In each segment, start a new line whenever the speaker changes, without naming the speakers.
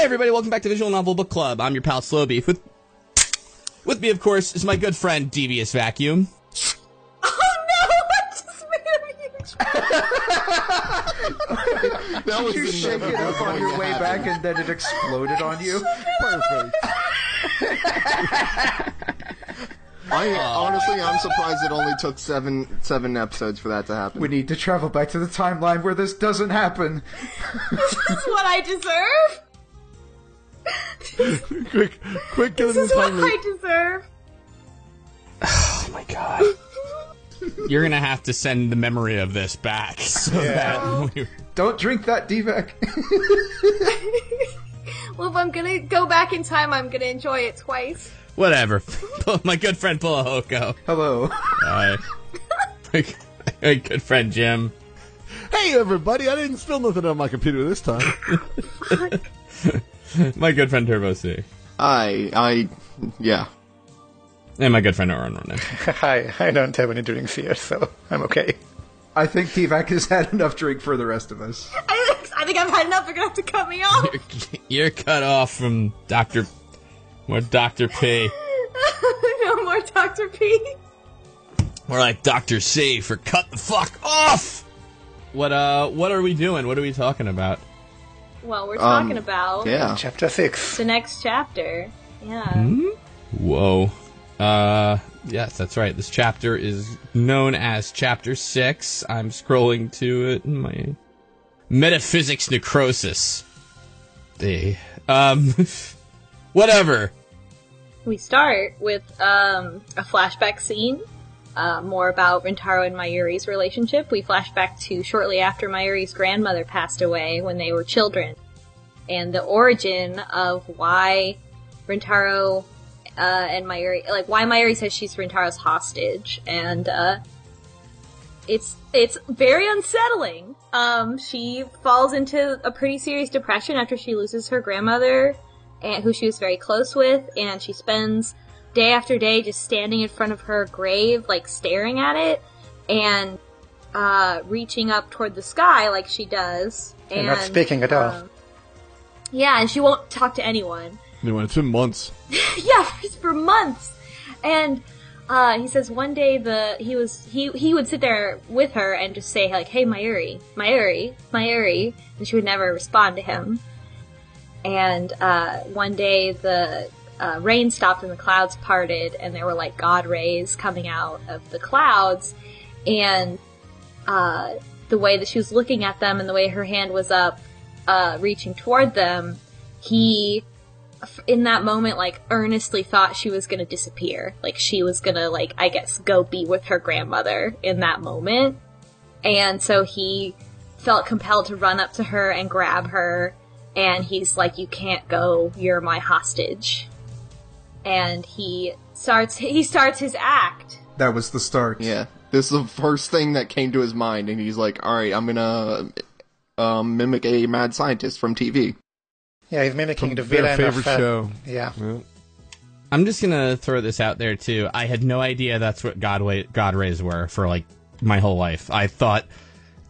Hey everybody, welcome back to Visual Novel Book Club. I'm your pal Slowbeef. With with me, of course, is my good friend Devious Vacuum.
Oh no! I just made a huge.
That was
you
the
shake it up on your way back and then it exploded on you?
Perfect.
I honestly, I'm surprised it only took seven seven episodes for that to happen.
We need to travel back to the timeline where this doesn't happen.
This is what I deserve.
quick, quick, get
This
in
is what. I deserve.
Oh my god. You're gonna have to send the memory of this back so that
Don't drink that, Devek.
Well, if I'm gonna go back in time, I'm gonna enjoy it twice.
whatever. my good friend Pulahoko.
Hello.
Hi. my, my good friend Jim.
Hey, everybody! I didn't spill nothing on my computer this time.
My good friend Turbo C.
I, I, yeah.
And my good friend Oran Ronan.
Hi, I don't have any drinks here, so I'm okay.
I think Devek has had enough drink for the rest of us.
I think, I think I've had enough. You're gonna have to cut me off.
You're, you're cut off from Dr. More Dr. P.
no more Dr. P.
More like Dr. C for cut the fuck off! What, uh, what are we doing? What are we talking about?
Well, we're
Um,
talking about
Yeah.
Chapter 6.
the next chapter. Yeah.
Hmm? Whoa. Uh, yes, that's right. This chapter is known as Chapter 6. I'm scrolling to it in my Metaphysics Necrosis. The, um, whatever.
We start with um, a flashback scene. Uh, more about Rintaro and Mayuri's relationship. We flash back to shortly after Mayuri's grandmother passed away when they were children, and the origin of why Rintaro uh, and Mayuri, like why Mayuri says she's Rintaro's hostage, and uh, it's it's very unsettling. Um, she falls into a pretty serious depression after she loses her grandmother, and who she was very close with, and she spends day after day just standing in front of her grave, like staring at it, and uh, reaching up toward the sky like she does,
And not speaking at all.
um, yeah, and she won't talk to anyone
Anyway, it's been months.
yeah, for, for months. And uh, he says one day the he was he he would sit there with her and just say like, "Hey, Mayuri, Mayuri, Mayuri," and she would never respond to him. And uh, one day the uh, rain stopped and the clouds parted, and there were like God rays coming out of the clouds, and uh, the way that she was looking at them and the way her hand was up, uh, reaching toward them, he in that moment like earnestly thought she was gonna disappear. Like she was gonna like i guess go be with her grandmother in that moment. And so he felt compelled to run up to her and grab her and he's like you can't go. You're my hostage and he starts he starts his act
That was the start.
Yeah. This is the first thing that came to his mind, and he's like, alright, I'm gonna, um, mimic a mad scientist from TV.
Yeah, he's mimicking the
Their
villain
favorite
of,
show.
Yeah.
Yeah.
I'm just gonna throw this out there too. I had no idea that's what God, God rays were for like my whole life. I thought,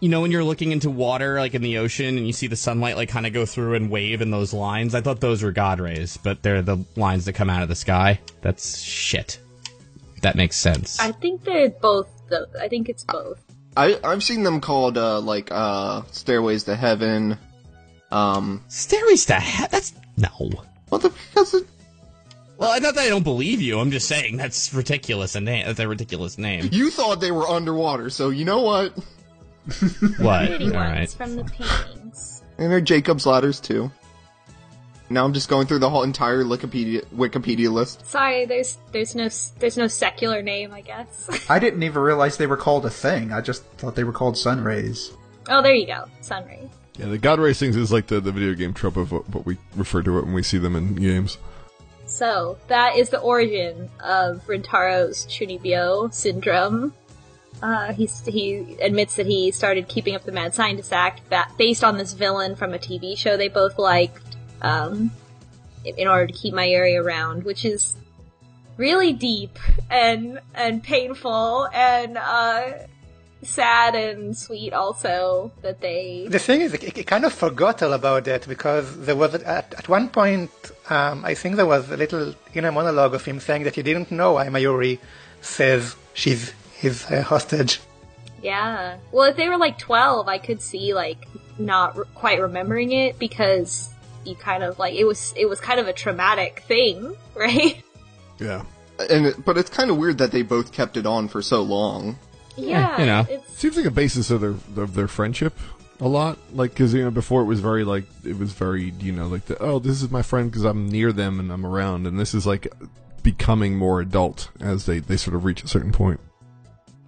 you know, when you're looking into water, like in the ocean, and you see the sunlight like kind of go through and wave in those lines, I thought those were God rays, but they're the lines that come out of the sky. That's shit. That makes sense.
i think they're both though i think it's both
I, I've seen them called, uh, like, uh, Stairways to Heaven, um,
Stairways to heaven That's no.
what the, because it,
Well, not that I don't believe you. I'm just saying that's ridiculous. A name. That's a ridiculous name.
you thought they were underwater, so you know what?
What?
pretty
All
ones
right.
from the paintings
And they're Jacob's ladders too. Now I'm just going through the whole entire Wikipedia Wikipedia list.
sorry there's there's no there's no secular name i guess
I didn't even realize they were called a thing. I just thought they were called sun rays.
oh there you go sunray
Yeah, the God rays things is like the, the video game trope of what, what we refer to it when we see them in games.
So that is the origin of Rintaro's Chunibyo syndrome. Uh, he he admits that he started keeping up the Mad Scientist Act ba- based on this villain from a TV show they both liked, um, in- order to keep Mayuri around, which is really deep and and painful and uh, sad and sweet also that they.
The thing is, it, kind of forgot all about that because there was at, at one point, um, I think there was a little inner monologue of him saying that he didn't know why Mayuri says she's his uh, hostage.
Yeah. Well, if they were like 12, I could see like not r- quite remembering it because you kind of like it was it was kind of a traumatic thing, right?
Yeah.
And it, but it's kind of weird that they both kept it on for so long.
Yeah.
you know.
it
Seems like a basis of their of their friendship a lot. Like because you know before it was very like it was very you know like the, oh this is my friend because I'm near them and I'm around and this is like becoming more adult as they they sort of reach a certain point.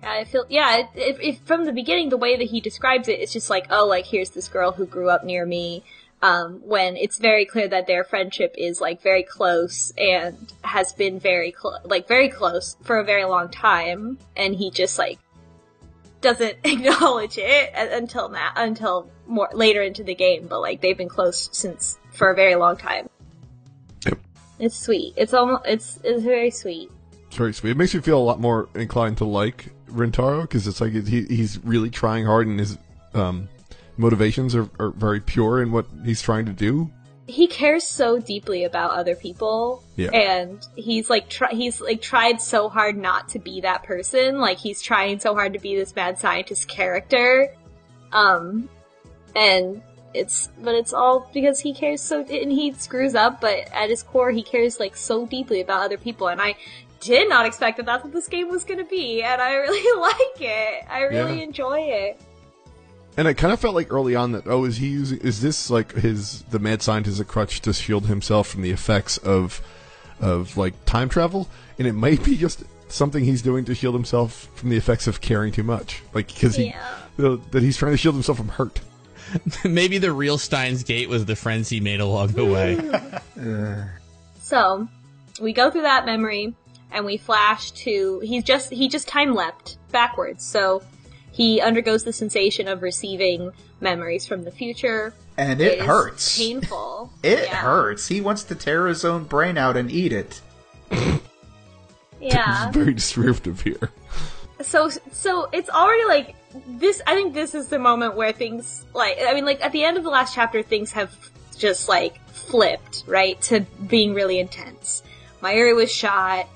Yeah, I feel yeah. It, it, it, from the beginning, the way that he describes it, it's just like, oh, like here's this girl who grew up near me. Um, when it's very clear that their friendship is like very close and has been very close, like very close for a very long time, and he just like doesn't acknowledge it until now, until more later into the game. But like they've been close since for a very long time.
Yep.
It's sweet. It's almost it's it's very sweet.
It's very sweet. It makes me feel a lot more inclined to like Rintaro because it's like he he's really trying hard and his um, motivations are, are very pure in what he's trying to do.
he cares so deeply about other people
Yeah.
and he's like try- he's like tried so hard not to be that person like he's trying so hard to be this mad scientist character um and it's but it's all because he cares so and he screws up but at his core he cares like so deeply about other people and i did not expect that that's what this game was going to be and i really like it i really
Yeah.
enjoy it
And it kind of felt like early on that oh is he using is this like his the mad scientist a crutch to shield himself from the effects of of like time travel and it might be just something he's doing to shield himself from the effects of caring too much like because he
Yeah.
uh, that he's trying to shield himself from hurt.
Maybe the real Steins Gate was the friends he made along the way.
So we go through that memory and we flash to he's just he just time leapt backwards. So he undergoes the sensation of receiving memories from the future.
And it hurts.
Painful.
It
Yeah.
hurts. He wants to tear his own brain out and eat it.
Yeah.
It's very descriptive here.
so so it's already like this i think this is the moment where things like i mean like at the end of the last chapter things have just like flipped right to being really intense Mayuri was shot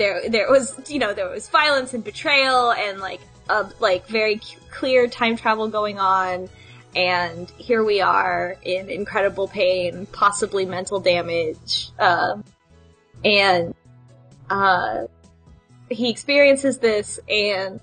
there there was you know there was violence and betrayal and like a like very c- clear time travel going on and here we are in incredible pain possibly mental damage uh, and uh he experiences this and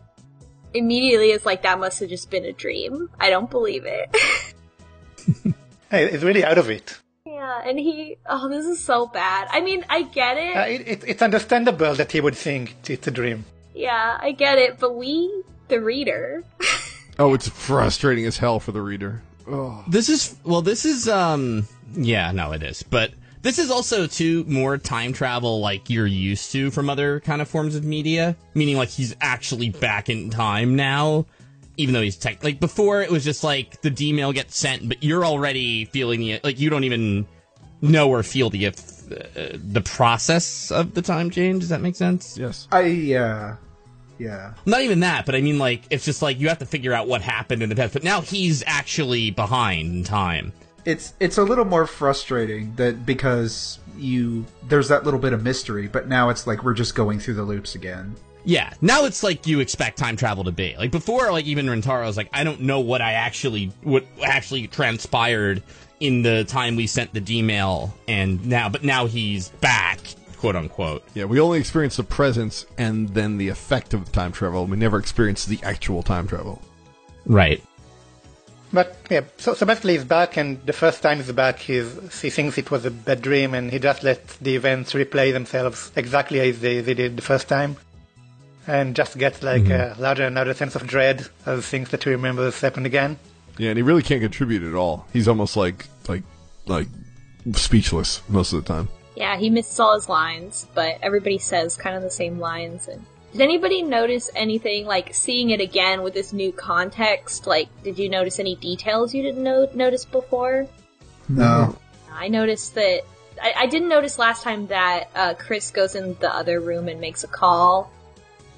immediately is like that must have just been a dream. I don't believe it.
Hey, it's really out of it.
Yeah, and he oh this is so bad. I mean, I get it.
Uh, it, it. It's understandable that he would think it's a dream.
yeah, I get it, but we the reader
Oh, it's frustrating as hell for the reader. Oh.
This is well. This is um. Yeah, no, it is. But this is also too more time travel like you're used to from other kind of forms of media. Meaning like he's actually back in time now, even though he's tech. Like before, it was just like the D mail gets sent, but you're already feeling the like you don't even know or feel the uh, the process of the time change. Does that make sense?
Yes.
I, uh, yeah.
Not even that, but I mean like it's just like you have to figure out what happened in the past. But now he's actually behind in time.
It's it's a little more frustrating that because you there's that little bit of mystery, but now it's like we're just going through the loops again.
Yeah, now it's like you expect time travel to be. Like before, like even Rintaro was like, I don't know what I actually what actually transpired in the time we sent the D-mail, and now, but now he's back, quote unquote.
Yeah, we only experience the presence and then the effect of the time travel. We never experience the actual time travel.
Right.
But yeah, so, so basically he's back, and the first time he's back, he's, he thinks it was a bad dream, and he just lets the events replay themselves exactly as they, they did the first time, and just gets like a larger and larger sense of dread as things that he remembers happen again.
Yeah, and he really can't contribute at all. He's almost like like like speechless most of the time.
Yeah, he misses all his lines, but everybody says kind of the same lines. And did anybody notice anything like seeing it again with this new context? Like, did you notice any details you didn't no- notice before?
No.
I noticed that I, I didn't notice last time that uh, Chris goes in the other room and makes a call,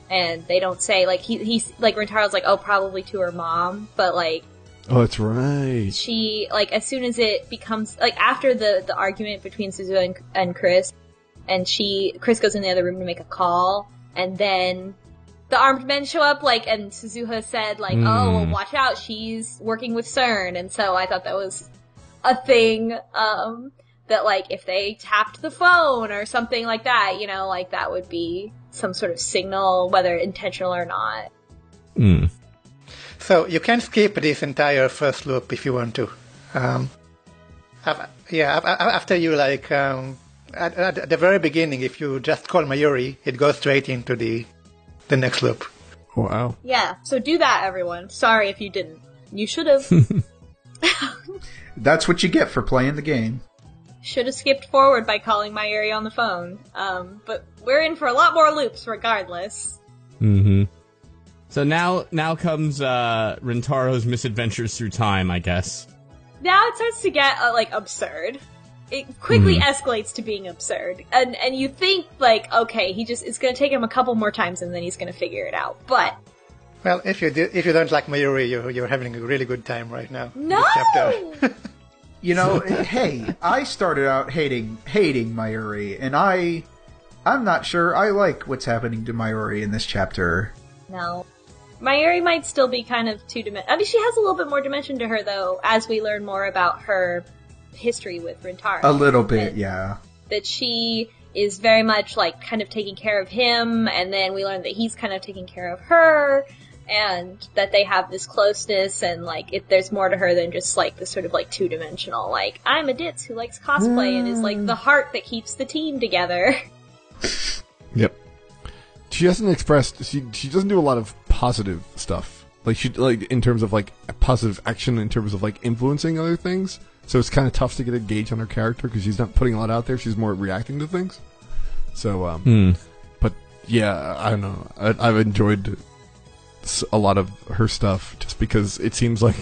and they don't say like he he's like Rintaro's like oh probably to her mom, but like
Oh, that's right.
she like as soon as it becomes like after the the argument between Suzu and, and Chris, and she Chris goes in the other room to make a call, and then the armed men show up like and Suzuha said like oh well, watch out she's working with CERN, and so I thought that was a thing um that like if they tapped the phone or something like that, you know, like that would be some sort of signal whether intentional or not.
Mm.
So you can skip this entire first loop if you want to. Um, yeah, af- af- after you like um, at, at the very beginning, if you just call Mayuri, it goes straight into the the next loop.
Wow.
Yeah, so do that everyone. Sorry if you didn't. You should have.
That's what you get for playing the game.
Should have skipped forward by calling Mayuri on the phone. Um, but we're in for a lot more loops regardless.
Mm-hmm. So now, now comes uh, Rintaro's misadventures through time, I guess.
Now it starts to get uh, like absurd. It quickly escalates to being absurd, and and you think like, okay, he just it's gonna take him a couple more times and then he's gonna figure it out. But
Well, if you do, if you don't like Mayuri, you're, you're having a really good time right now.
no,
this chapter.
You know, hey, I started out hating hating Mayuri, and I I'm not sure I like what's happening to Mayuri in this chapter.
no. Mayuri might still be kind of two dimension. I mean, she has a little bit more dimension to her though, as we learn more about her history with Rintaro.
A little bit, yeah.
that she is very much like kind of taking care of him, and then we learn that he's kind of taking care of her, and that they have this closeness, and like if there's more to her than just like this sort of like two dimensional, like I'm a ditz who likes cosplay and is like the heart that keeps the team together.
Yep. She hasn't expressed. She she doesn't do a lot of positive stuff. Like she like in terms of like positive action in terms of like influencing other things. So it's kind of tough to get a gauge on her character because she's not putting a lot out there. She's more reacting to things. So um,
Hmm.
but yeah, I don't know. I, I've enjoyed s- a lot of her stuff just because it seems like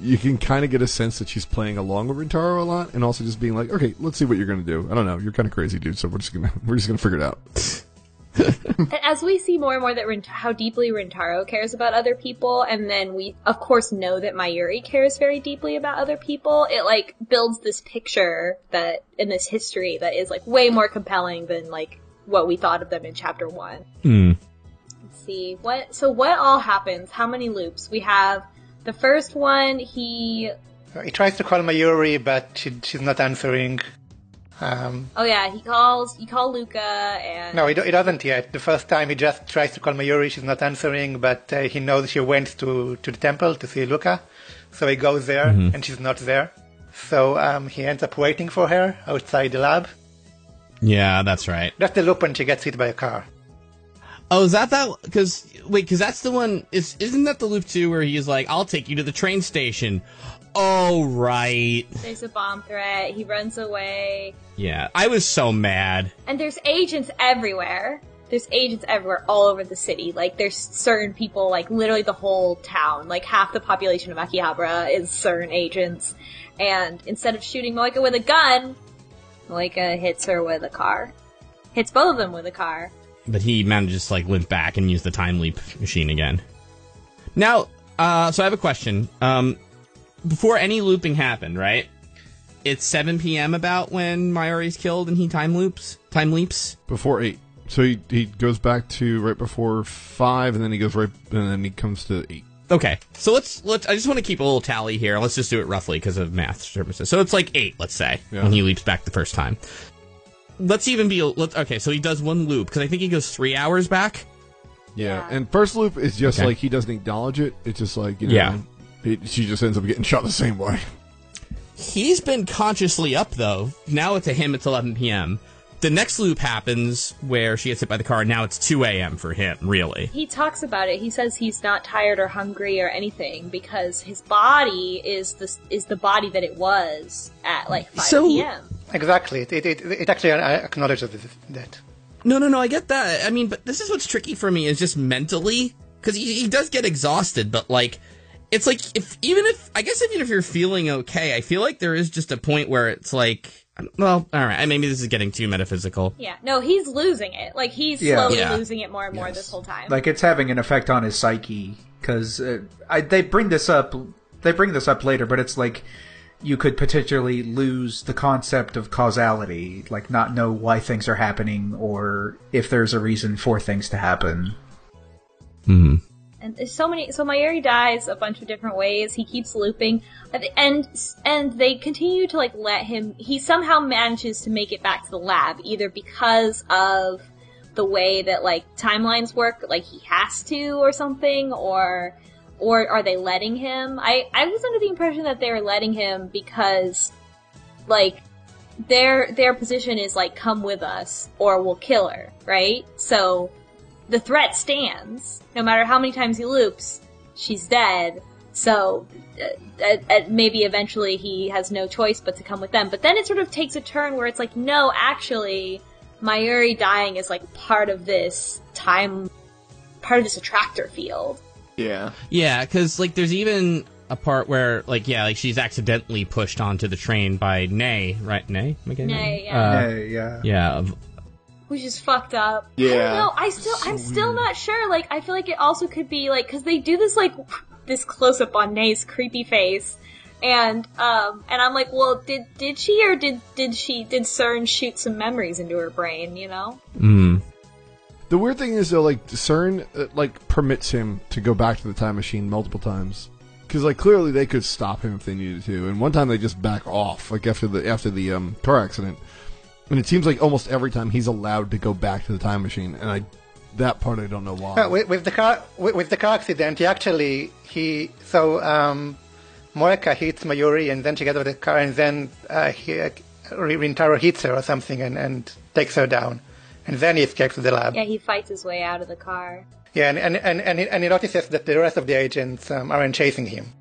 you can kind of get a sense that she's playing along with Rintaro a lot, and also just being like, okay, let's see what you're gonna do. I don't know. You're kind of crazy, dude. So we're just gonna we're just gonna figure it out.
And as we see more and more that Rint- how deeply Rintaro cares about other people, and then we of course know that Mayuri cares very deeply about other people, it like builds this picture that in this history that is like way more compelling than like what we thought of them in chapter one.
Hmm.
Let's see what so what all happens? How many loops? We have the first one. He
he tries to call Mayuri, but she, she's not answering. Um,
oh yeah he calls you call Luca and
no, he, do, he doesn't yet. The first time he just tries to call Mayuri, she's not answering, but uh, he knows she went to, to the temple to see Luca. So he goes there, and she's not there. So um, he ends up waiting for her outside the lab.
Yeah, that's right.
That's the loop when she gets hit by a car.
Oh, is that that? Because wait, because that's the one. Is isn't that the loop too, where he's like, "I'll take you to the train station." Oh, right.
there's a bomb threat. He runs away.
Yeah, I was so mad.
And there's agents everywhere. There's agents everywhere, all over the city. Like, there's certain people, like, literally the whole town. Like, half the population of Akihabara is certain agents. And instead of shooting Moeka with a gun, Moeka hits her with a car. Hits both of them with a car.
But he manages to like limp back and use the time leap machine again. Now, uh, so I have a question. Um, before any looping happened, right? It's 7 p.m. about when Mayuri's killed and he time loops, time leaps.
before eight. So he he goes back to right before five, and then he goes right, and then he comes to eight.
Okay, so let's let's. I just want to keep a little tally here. Let's just do it roughly because of math purposes. So it's like eight, let's say,
Yeah.
when he leaps back the first time. Let's even be. Let's, okay, so he does one loop because I think he goes three hours back.
Yeah,
Yeah.
and first loop is just
Okay.
like he doesn't acknowledge it. It's just like you know,
Yeah.
it, she just ends up getting shot the same way.
He's been consciously up though. Now it's to him it's 11 p.m. The next loop happens where she gets hit by the car. and Now it's 2 a.m. for him. Really.
He talks about it. He says he's not tired or hungry or anything because his body is the is the body that it was at like 5
So-
p.m.
Exactly. It, it, it, it actually uh, acknowledges that.
No, no, no. I get that. I mean, but this is what's tricky for me is just mentally because he, he does get exhausted, but like. It's like if even if I guess even if you're feeling okay, I feel like there is just a point where it's like Well, all right. Maybe this is getting too metaphysical.
Yeah, no, he's losing it. Like he's
Yeah.
slowly
Yeah.
losing it more and more this whole time.
Like it's having an effect on his psyche because uh, they bring this up. They bring this up later, but it's like you could potentially lose the concept of causality, like not know why things are happening or if there's a reason for things to happen.
Hmm.
And there's so many. So Mayuri dies a bunch of different ways. He keeps looping, and and they continue to like let him. He somehow manages to make it back to the lab, either because of the way that like timelines work, like he has to or something, or or are they letting him? I I was under the impression that they were letting him because like their their position is like come with us or we'll kill her, right? So the threat stands. No matter how many times he loops, she's dead. So uh, uh, uh, maybe eventually he has no choice but to come with them. But then it sort of takes a turn where it's like, no, actually, Mayuri dying is like part of this time, part of this attractor field.
Yeah.
Yeah, because like there's even a part where like yeah, like she's accidentally pushed onto the train by Nae, right? Nae, Am I getting that Nae,
yeah.
Uh,
Yeah, yeah.
yeah. Of-
which is fucked up. I
Yeah.
don't. I still, I'm still not sure. Like, I feel like it also could be like because they do this like this close up on Nae's creepy face, and um, and I'm like, well, did did she or did did she did CERN shoot some memories into her brain? You know?
Mm.
The weird thing is though, like CERN, uh, like permits him to go back to the time machine multiple times. Because like clearly they could stop him if they needed to, and one time they just back off, like after the after the um, car accident. And it seems like almost every time he's allowed to go back to the time machine, and I that part I don't know why.
Uh, with, with the car with, with the car accident, he actually he so um, Moeka hits Mayuri and then she gets out of the car and then uh, he, uh, Rintaro hits her or something and, and takes her down, and then he escapes the lab.
Yeah, he fights his way out of the car.
Yeah, and and, and, and, he, and he notices that the rest of the agents um, aren't chasing him.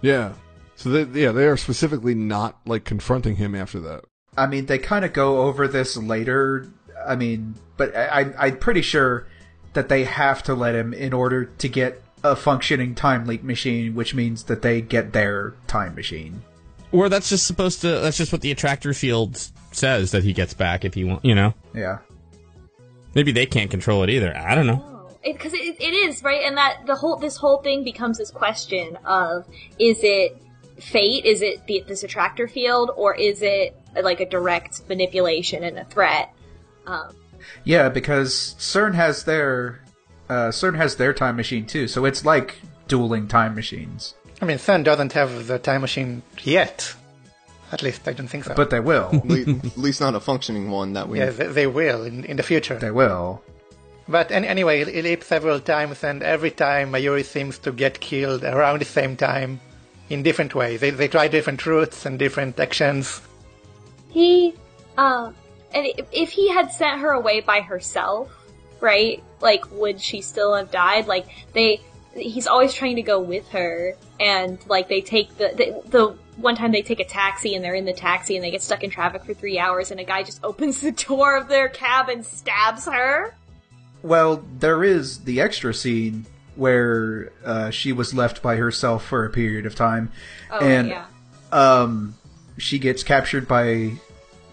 yeah, so they, yeah, they are specifically not like confronting him after that.
I mean, they kind of go over this later. I mean, but I, I- I'm pretty sure that they have to let him in order to get a functioning time leap machine, which means that they get their time machine.
Or that's just supposed to. That's just what the attractor field says that he gets back if he want. You know,
Yeah.
maybe they can't control it either. I don't know.
Oh, because it, it is right, and that the whole this whole thing becomes this question of is it fate, is it the, this attractor field, or is it like a direct manipulation and a threat? Um,
Yeah, because CERN has their uh, CERN has their time machine too, so it's like dueling time machines.
I mean, CERN doesn't have the time machine yet. At least I don't think so.
But they will.
At least not a functioning one that we.
yeah, they, they will in, in the future.
they will.
But an anyway, it leaps several times, and every time Mayuri seems to get killed around the same time, in different ways. They, they try different routes and different actions.
he, um, and if, if he had sent her away by herself, right? Like, would she still have died? Like, they, he's always trying to go with her, and like they take the, the the one time they take a taxi and they're in the taxi and they get stuck in traffic for three hours, and a guy just opens the door of their cab and stabs her.
Well, there is the extra scene where uh, she was left by herself for a period of time,
Oh
and
yeah.
um, she gets captured by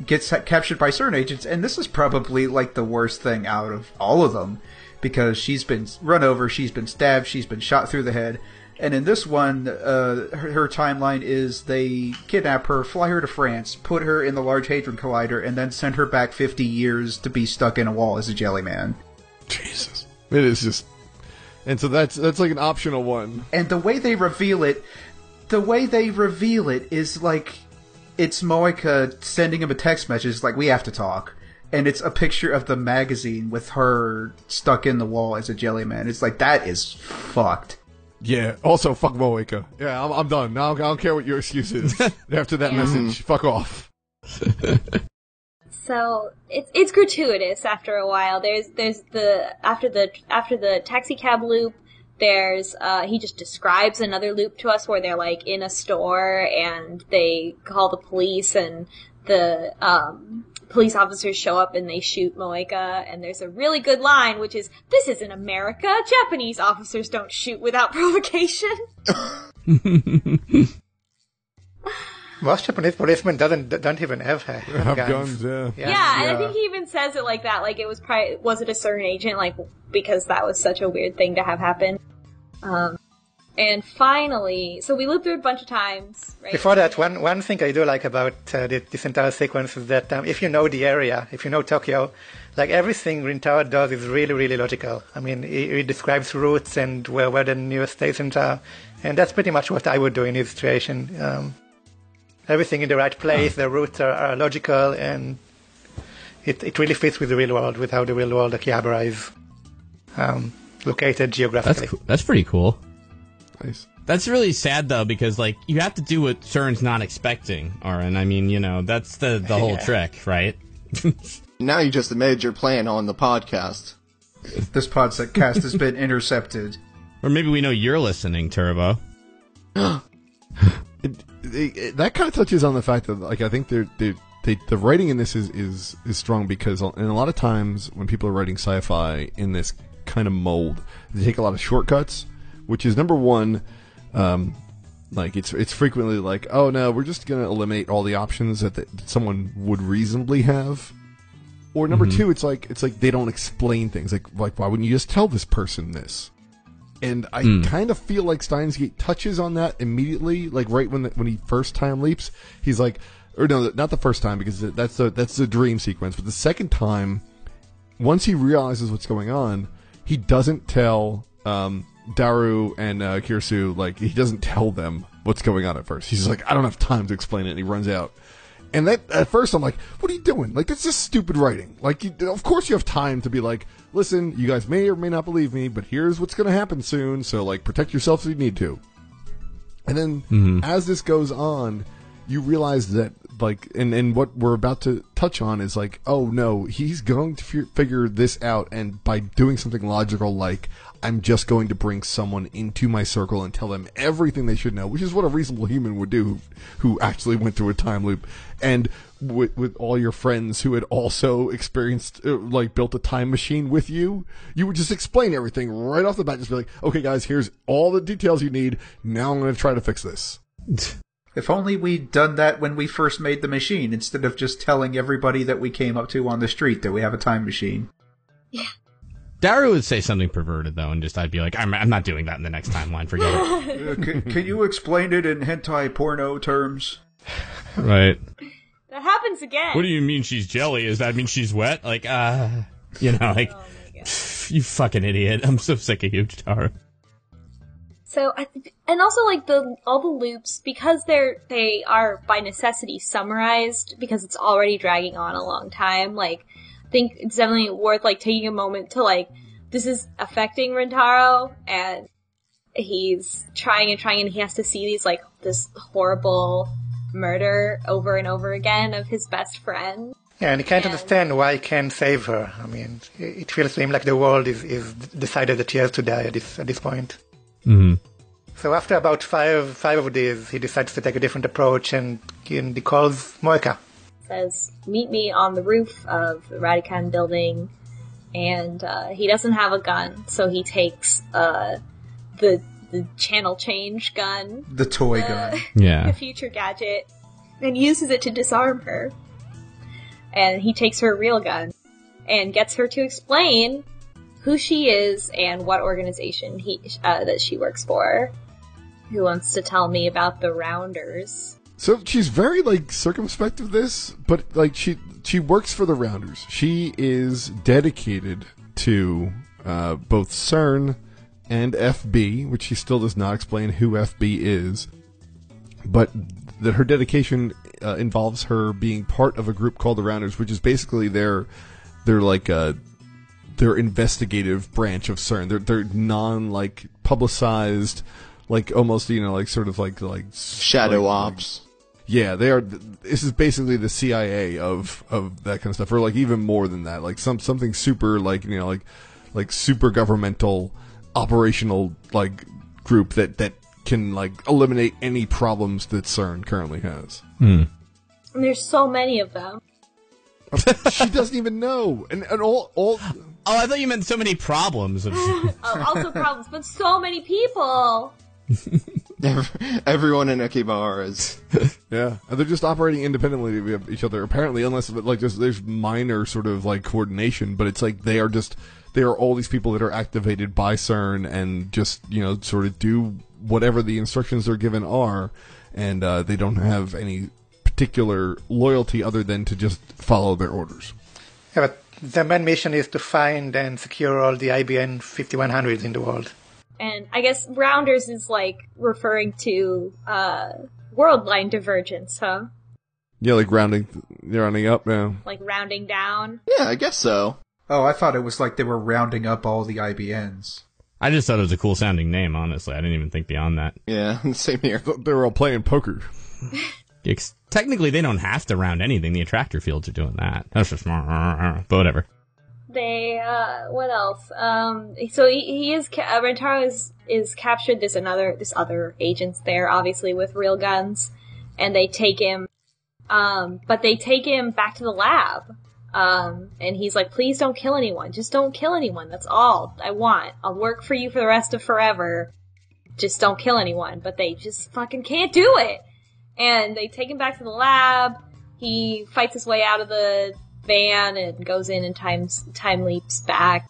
gets ha- captured by CERN agents, and this is probably like the worst thing out of all of them because she's been run over, she's been stabbed, she's been shot through the head. And in this one, uh, her, her timeline is they kidnap her, fly her to France, put her in the Large Hadron Collider, and then send her back 50 years to be stuck in a wall as a jelly man.
Jesus, it is just, and so that's that's like an optional one.
and the way they reveal it, the way they reveal it is like it's Moeka sending him a text message like we have to talk, and it's a picture of the magazine with her stuck in the wall as a jelly man. It's like that is fucked.
Yeah. Also, fuck Moeka. Yeah, I'm, I'm done. Now I don't care what your excuse is. After that
Yeah.
message, fuck off.
So it's it's gratuitous after a while. There's there's the after the after the taxi cab loop. There's uh, he just describes another loop to us where they're like in a store and they call the police and the um, police officers show up and they shoot Moeka and there's a really good line which is this isn't America. Japanese officers don't shoot without provocation.
Most Japanese policemen doesn't don't even have, have,
Have guns, yeah.
Yeah.
Yeah, and I
Yeah.
think he even says it like that. Like it was probably was it a certain agent? Like because that was such a weird thing to have happen. Um, and finally, so we lived through it a bunch of times. Right?
Before that, one, one thing I do like about uh, the, this entire sequence is that um, if you know the area, if you know Tokyo, like everything Rintaro does is really, really logical. I mean, he, he describes routes and where, where the nearest stations are, and that's pretty much what I would do in his situation. Um, everything in the right place, the routes are, are logical, and it, it really fits with the real world, with how the real world Akihabara is um, located
That's
geographically.
cool. that's pretty cool.
Nice.
That's really sad though because like you have to do what CERN's not expecting, Aaron. I mean, you know, that's the the whole
Yeah.
trick, right?
Now you just admitted your plan on the podcast.
This podcast has been intercepted.
Or maybe we know you're listening, Turbo.
That kind of touches on the fact that like I think they're, they're, they the writing in this is, is is strong because in a lot of times when people are writing sci-fi in this kind of mold, they take a lot of shortcuts, which is number one. Um, like it's it's frequently like, oh no, we're just gonna eliminate all the options that, that someone would reasonably have. Or number two, it's like it's like they don't explain things. Like like why wouldn't you just tell this person this? And I kind of feel like Steins Gate touches on that immediately, like right when the, when he first time leaps, he's like, or no, not the first time because that's the that's the dream sequence, but the second time, once he realizes what's going on, he doesn't tell um, Daru and uh, Kurisu like he doesn't tell them what's going on at first. He's like, I don't have time to explain it, and he runs out. And that at first I'm like, what are you doing? Like that's just stupid writing. Like, you, of course you have time to be like, listen, you guys may or may not believe me, but here's what's going to happen soon. So like, protect yourself if you need to. And then mm-hmm. as this goes on, you realize that like, and and what we're about to touch on is like, oh no, he's going to fi- figure this out, and by doing something logical like. I'm just going to bring someone into my circle and tell them everything they should know, which is what a reasonable human would do who, who actually went through a time loop. And with, with all your friends who had also experienced, uh, like, built a time machine with you, you would just explain everything right off the bat. Just be like, okay, guys, here's all the details you need. Now I'm going to try to fix this.
If only we'd done that when we first made the machine, instead of just telling everybody that we came up to on the street that we have a time machine.
Daru would say something perverted though, and just I'd be like, I'm, I'm not doing that in the next timeline. Forget it.
Uh, can, can you explain it in hentai porno terms?
right.
that happens again.
What do you mean she's jelly? Does that mean she's wet? Like, uh, you know, like,
Oh
you fucking idiot. I'm so sick of you, Daru.
So I th- and also like the all the loops because they're they are by necessity summarized because it's already dragging on a long time. Like I think it's definitely worth like taking a moment to like this is affecting Rintaro and he's trying and trying and he has to see these like this horrible murder over and over again of his best friend.
Yeah, and he can't
And-
understand why he can't save her. I mean, it feels to him like the world is, is decided that she has to die at this at this point.
Mm-hmm.
So after about five five of these, he decides to take a different approach and, and he calls Moeka.
Says, "Meet me on the roof of the Radican building," and uh, he doesn't have a gun, so he takes uh, the the channel change gun,
The toy
uh,
gun.
Yeah, the
future gadget, and uses it to disarm her. And he takes her real gun and gets her to explain who she is and what organization he uh, that she works for. Who wants to tell me about the Rounders?
So she's very like circumspect of this, but like she she works for the Rounders. She is dedicated to uh, both CERN and FB, which she still does not explain who FB is. But that her dedication uh, involves her being part of a group called the Rounders, which is basically their their like uh, their investigative branch of CERN. They're they're non like publicized, like almost you know like sort of like like
Shadow
like-
ops.
Yeah, they are. This is basically the CIA of of that kind of stuff, or like even more than that, like some something super, like you know, like like super governmental, operational like group that that can like eliminate any problems that CERN currently has. Hmm.
And there's so many of them.
she doesn't even know, and and all all
Oh, I thought you meant so many problems.
Oh, also problems, but so many people.
Everyone in Akibahara is.
Yeah, and they're just operating independently of each other. Apparently, unless like there's there's minor sort of like coordination, but it's like they are just they are all these people that are activated by CERN and just you know sort of do whatever the instructions they're given are, and uh, they don't have any particular loyalty other than to just follow their orders.
Yeah, but the main mission is to find and secure all the IBN 5100s in the world.
And I guess Rounders is like referring to uh, world line divergence, huh?
Yeah, like rounding rounding up. Yeah,
Like rounding down.
Yeah, I guess so.
Oh, I thought it was like they were rounding up all the IBNs.
I just thought it was a cool sounding name, honestly. I didn't even think beyond that.
Yeah, same here.
they were all playing poker.
Technically, they don't have to round anything. The attractor fields are doing that. That's just, but whatever.
They uh, what else? Um, so he, he is ca- uh, Rintaro is is captured. This another this other agents there, obviously with real guns, and they take him. Um, but they take him back to the lab. Um, and he's like, please don't kill anyone. Just don't kill anyone. That's all I want. I'll work for you for the rest of forever. Just don't kill anyone. But they just fucking can't do it. And they take him back to the lab. He fights his way out of the van and goes in and times time leaps back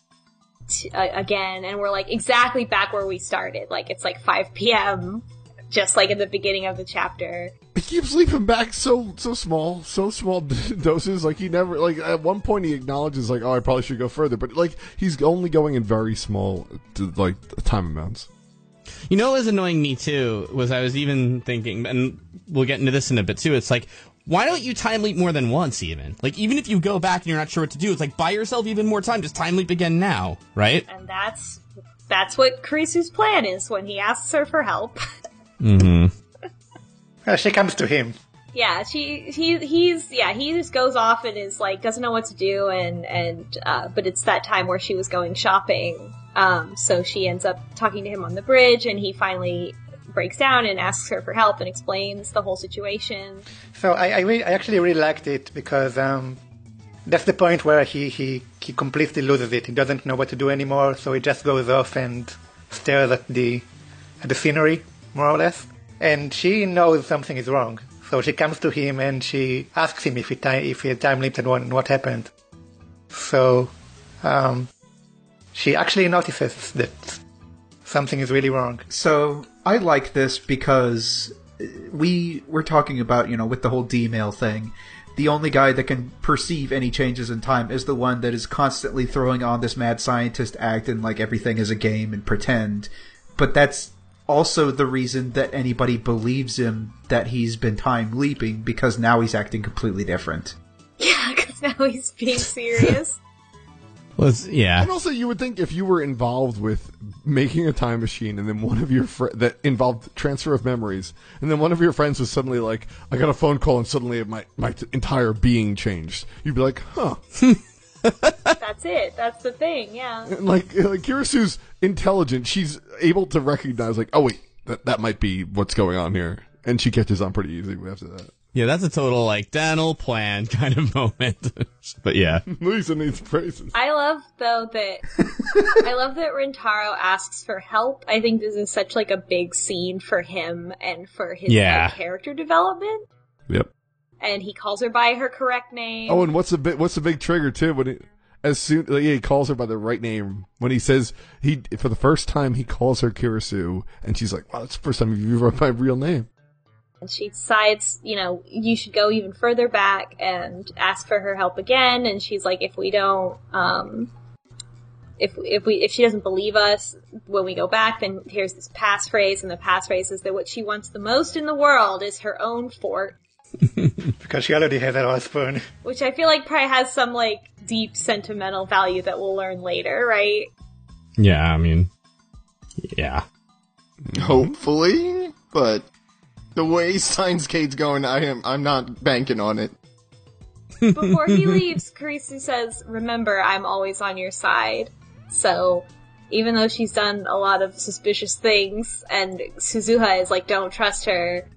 to, uh, again. And we're like exactly back where we started. Like it's like 5 p.m. Just like in the beginning of the chapter.
He keeps leaping back so so small, so small doses. Like he never like at one point he acknowledges like, oh, I probably should go further, but like he's only going in very small like time amounts.
You know what was annoying me too was I was even thinking, and we'll get into this in a bit too. It's like, why don't you time leap more than once even? Like even if you go back and you're not sure what to do, it's like buy yourself even more time. Just time leap again now, right?
And that's that's what Kurisu's plan is when he asks her for help.
Mm-hmm.
Uh, she comes to him.
yeah, she he he's yeah he just goes off and is like doesn't know what to do and and uh, but it's that time where she was going shopping. Um, so she ends up talking to him on the bridge and he finally breaks down and asks her for help and explains the whole situation.
So I I, re- I actually really liked it because um, that's the point where he, he he completely loses it. He doesn't know what to do anymore, so he just goes off and stares at the at the scenery more or less. And she knows something is wrong, so she comes to him and she asks him if he ti- if he had time limited and what happened. So um, she actually notices that something is really wrong.
So I like this because we we're talking about you know with the whole D-mail thing. The only guy that can perceive any changes in time is the one that is constantly throwing on this mad scientist act and like everything is a game and pretend. But that's also the reason that anybody believes him that he's been time leaping because now he's acting completely different.
Yeah, because now he's being serious.
Well, it's- yeah.
And also, you would think if you were involved with making a time machine, and then one of your fr- that involved transfer of memories, and then one of your friends was suddenly like, "I got a phone call, and suddenly my my t- entire being changed," you'd be like, "Huh."
That's it. That's the thing. Yeah.
And like, uh, like Kurisu's intelligent. She's able to recognize, like, oh wait, that that might be what's going on here, and she catches on pretty easy after that.
Yeah, that's a total like dental plan kind of moment. but yeah.
Lisa needs praises.
I love though that I love that Rintaro asks for help. I think this is such like a big scene for him and for his
Yeah.
like, character development.
Yep.
And he calls her by her correct name.
Oh, and what's the big what's the big trigger too? When he, as soon like, yeah, he calls her by the right name when he says he for the first time he calls her Kurisu, and she's like, "Wow, that's the first time you've heard my real name."
And she decides, you know, you should go even further back and ask for her help again. And she's like, if we don't, um, if if we if she doesn't believe us when we go back, then here's this passphrase, and the passphrase is that what she wants the most in the world is her own fort,
Because she already has a spoon.
which I feel like probably has some like deep sentimental value that we'll learn later, right?
Yeah, I mean, yeah.
Hopefully, but the way Steins Gate's going, I am I'm not banking on it.
Before he leaves, Kurisu says, "Remember, I'm always on your side." So, even though she's done a lot of suspicious things, and Suzuha is like, "Don't trust her,"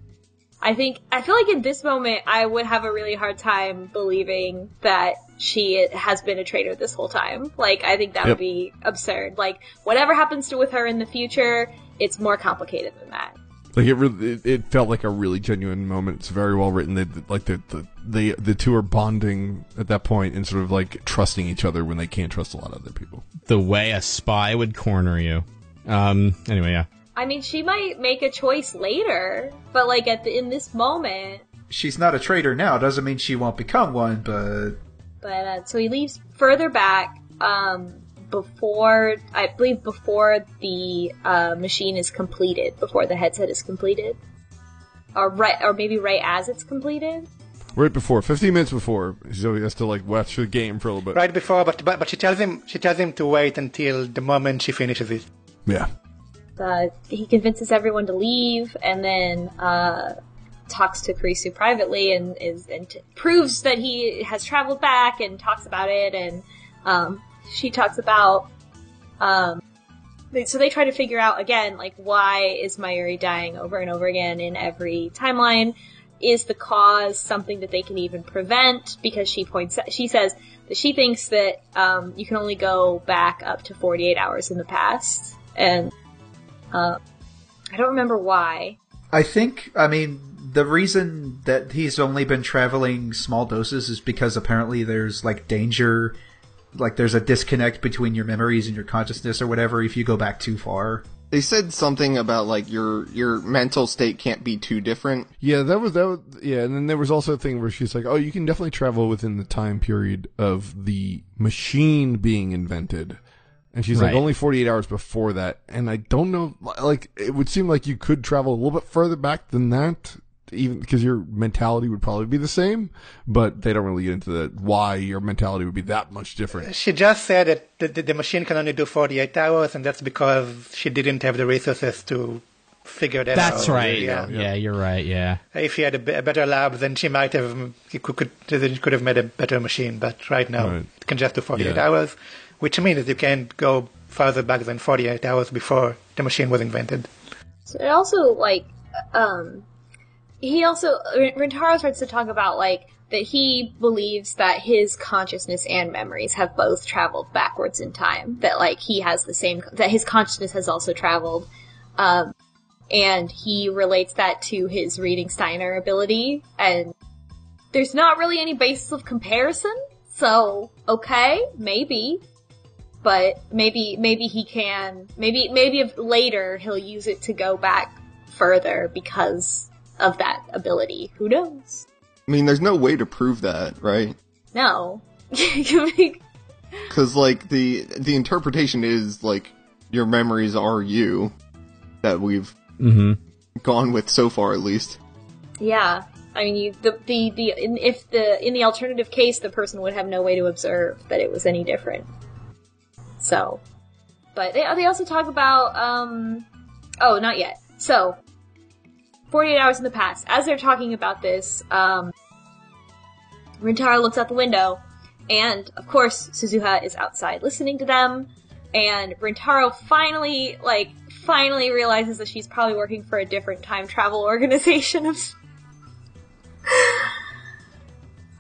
I think I feel like in this moment I would have a really hard time believing that she has been a traitor this whole time. Like, I think that would be absurd. Like, whatever happens to with her in the future, it's more complicated than that.
Like it really, it, it felt like a really genuine moment. It's very well written. They, like the, the the the two are bonding at that point and sort of like trusting each other when they can't trust a lot of other people.
The way a spy would corner you. Um. Anyway, yeah.
I mean, she might make a choice later, but like at the, in this moment,
She's not a traitor now. Doesn't mean she won't become one, but
But uh, so he leaves further back um, before I believe before the uh, machine is completed, before the headset is completed, or right, or maybe right as it's completed.
Right before, fifteen minutes before, so he has to like watch the game for a little bit.
Right before, but, but but she tells him she tells him to wait until the moment she finishes it.
Yeah.
Uh, he convinces everyone to leave, and then uh, talks to Kurisu privately, and is and t- proves that he has traveled back, and talks about it, and um, she talks about. Um, so they try to figure out again, like why is Mayuri dying over and over again in every timeline? Is the cause something that they can even prevent? Because she points, she says that she thinks that um, you can only go back up to 48 hours in the past, and uh, I don't remember why.
I think, I mean, the reason that he's only been traveling small doses is because apparently there's like danger, like there's a disconnect between your memories and your consciousness or whatever if you go back too far.
They said something about like your your mental state can't be too different.
Yeah, that was that. Was, yeah, and then there was also a thing where she's like, "Oh, you can definitely travel within the time period of the machine being invented," and she's like, "Only forty eight hours before that." And I don't know, like it would seem like you could travel a little bit further back than that, even because your mentality would probably be the same, but they don't really get into the why your mentality would be that much different.
She just said that the, the, the machine can only do 48 hours, and that's because she didn't have the resources to figure that out.
That's right.
Yeah.
Yeah. you're right. Yeah.
If she had a, better lab, then she might have he could, could he could have made a better machine. But right now,
Right.
it can just do 48
Yeah.
hours, which means you can't go further back than 48 hours before the machine was invented.
So it also like um he also Rintaro starts to talk about like that he believes that his consciousness and memories have both traveled backwards in time. That like he has the same that his consciousness has also traveled. Um and he relates that to his reading Steiner ability and there's not really any basis of comparison. So, okay, maybe but maybe maybe he can maybe maybe later he'll use it to go back further because of that ability. Who knows?
I mean, there's no way to prove that, right?
No.
Because like the the interpretation is like your memories are you that we've
Mm-hmm.
gone with so far, at least.
yeah. I mean, you, the the the in, if the in the alternative case, the person would have no way to observe that it was any different. So, but they they also talk about um, oh, not yet. So, forty eight hours in the past. As they're talking about this, um, Rintaro looks out the window, and of course, Suzuha is outside listening to them. And Rintaro finally, like, finally realizes that she's probably working for a different time travel organization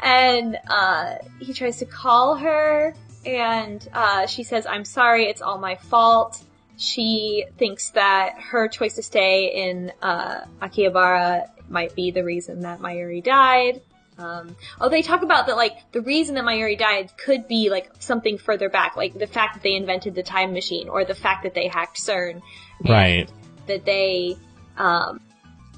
and uh, he tries to call her, and uh, she says, "I'm sorry, it's all my fault." She thinks that her choice to stay in uh, Akihabara might be the reason that Mayuri died. Um, oh, they talk about that, like, the reason that Mayuri died could be, like, something further back, like the fact that they invented the time machine, or the fact that they hacked CERN.
Right.
That they, um,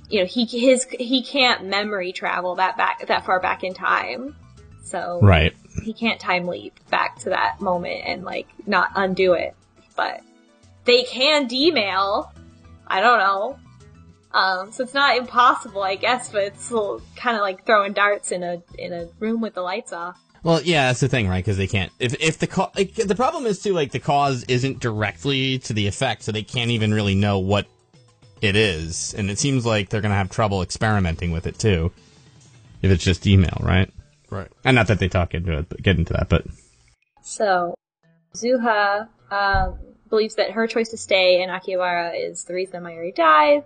you know, he, his, he can't memory travel that back, that far back in time. So.
Right.
He can't time leap back to that moment and, like, not undo it. But they can D-mail. I don't know. Um, so it's not impossible, I guess, but it's kind of like throwing darts in a in a room with the lights off.
Well, yeah, that's the thing, right? Because they can't. If if the ca- like, the problem is too, like the cause isn't directly to the effect, so they can't even really know what it is, and it seems like they're gonna have trouble experimenting with it too. If it's just email, right?
Right.
And not that they talk into it, but get into that, but
So Zuha um, believes that her choice to stay in Akihabara is the reason that Mayuri died.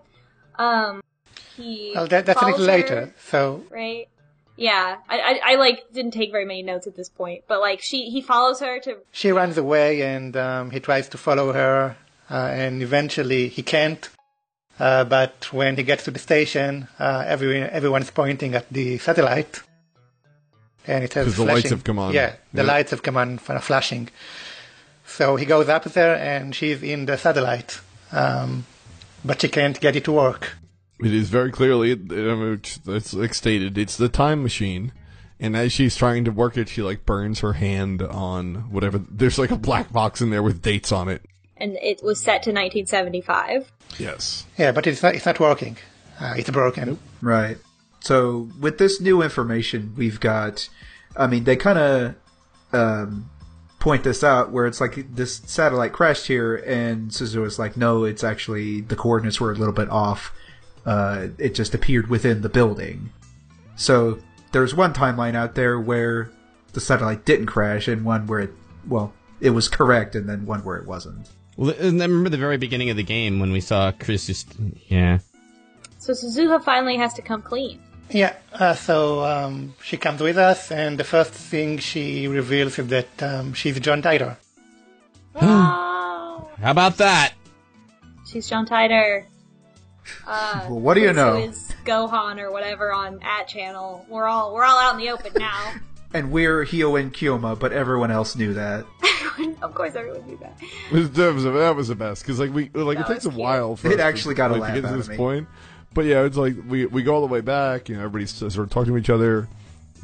Um, he
Well, that, that's a little
follows her,
later. So
right? Yeah, I, I I like didn't take very many notes at this point, but like she he follows her to
she runs away, and um, he tries to follow her, uh, and eventually he can't. Uh, but when he gets to the station, uh, every, everyone's pointing at the satellite. And it has
'Cause the lights
flashing.
have come on.
Yeah, the
Yeah.
lights have come on, f- flashing. So he goes up there and she's in the satellite. Um, but she can't get it to work.
It is very clearly, it's, it's like stated, it's the time machine. And as she's trying to work it, she like burns her hand on whatever. There's like a black box in there with dates on it.
And it was set to 1975.
Yes.
Yeah, but it's not, it's not working. Uh, it's broken.
Right. So with this new information, we've got. I mean, they kind of um, point this out where it's like this satellite crashed here, and Suzuha's like, no, it's actually the coordinates were a little bit off. Uh, it just appeared within the building. So there's one timeline out there where the satellite didn't crash, and one where it, well, it was correct, and then one where it wasn't.
Well, and I remember the very beginning of the game when we saw Kurisu just, yeah.
So Suzuha finally has to come clean.
Yeah, uh, so um, she comes with us, and the first thing she reveals is that um, she's John Titor.
oh,
How about that?
she's John Titor. Uh,
Well, what do you know?
Who is Gohan or whatever on at channel? We're all we're all out in the open now.
And we're Hio and Kyouma, but everyone else knew that.
of course, everyone knew that.
That was, that was the best because like we like
That
it takes a
cute.
while for
It
us to,
actually got a
like,
laugh
to get to this
me.
point. But yeah, it's like we we go all the way back. You know, everybody's sort of talking to each other.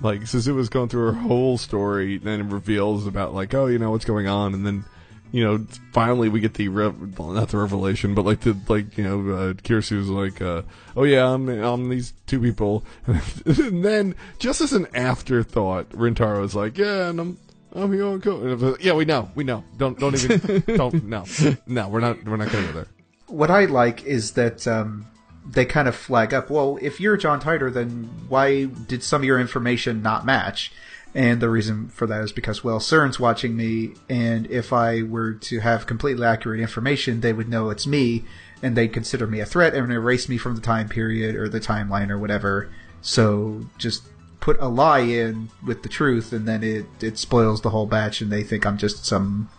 Like Suzuha's going through her whole story, then it reveals about like, oh, you know what's going on, and then you know, finally we get the rev- well, not the revelation, but like the like you know, uh, Kurisu's like, uh, oh yeah, I'm I'm these two people, and then just as an afterthought, Rintaro's like, yeah, and I'm. I'm here on co-" and I was like, Yeah, we know, we know. Don't, don't even, don't, no, no. We're not, we're not gonna go there.
what I like is that um, they kind of flag up. Well, if you're John Titor, then why did some of your information not match? And the reason for that is because well, CERN's watching me, and if I were to have completely accurate information, they would know it's me, and they'd consider me a threat and erase me from the time period or the timeline or whatever. So just put a lie in with the truth, and then it it spoils the whole batch, and they think I'm just some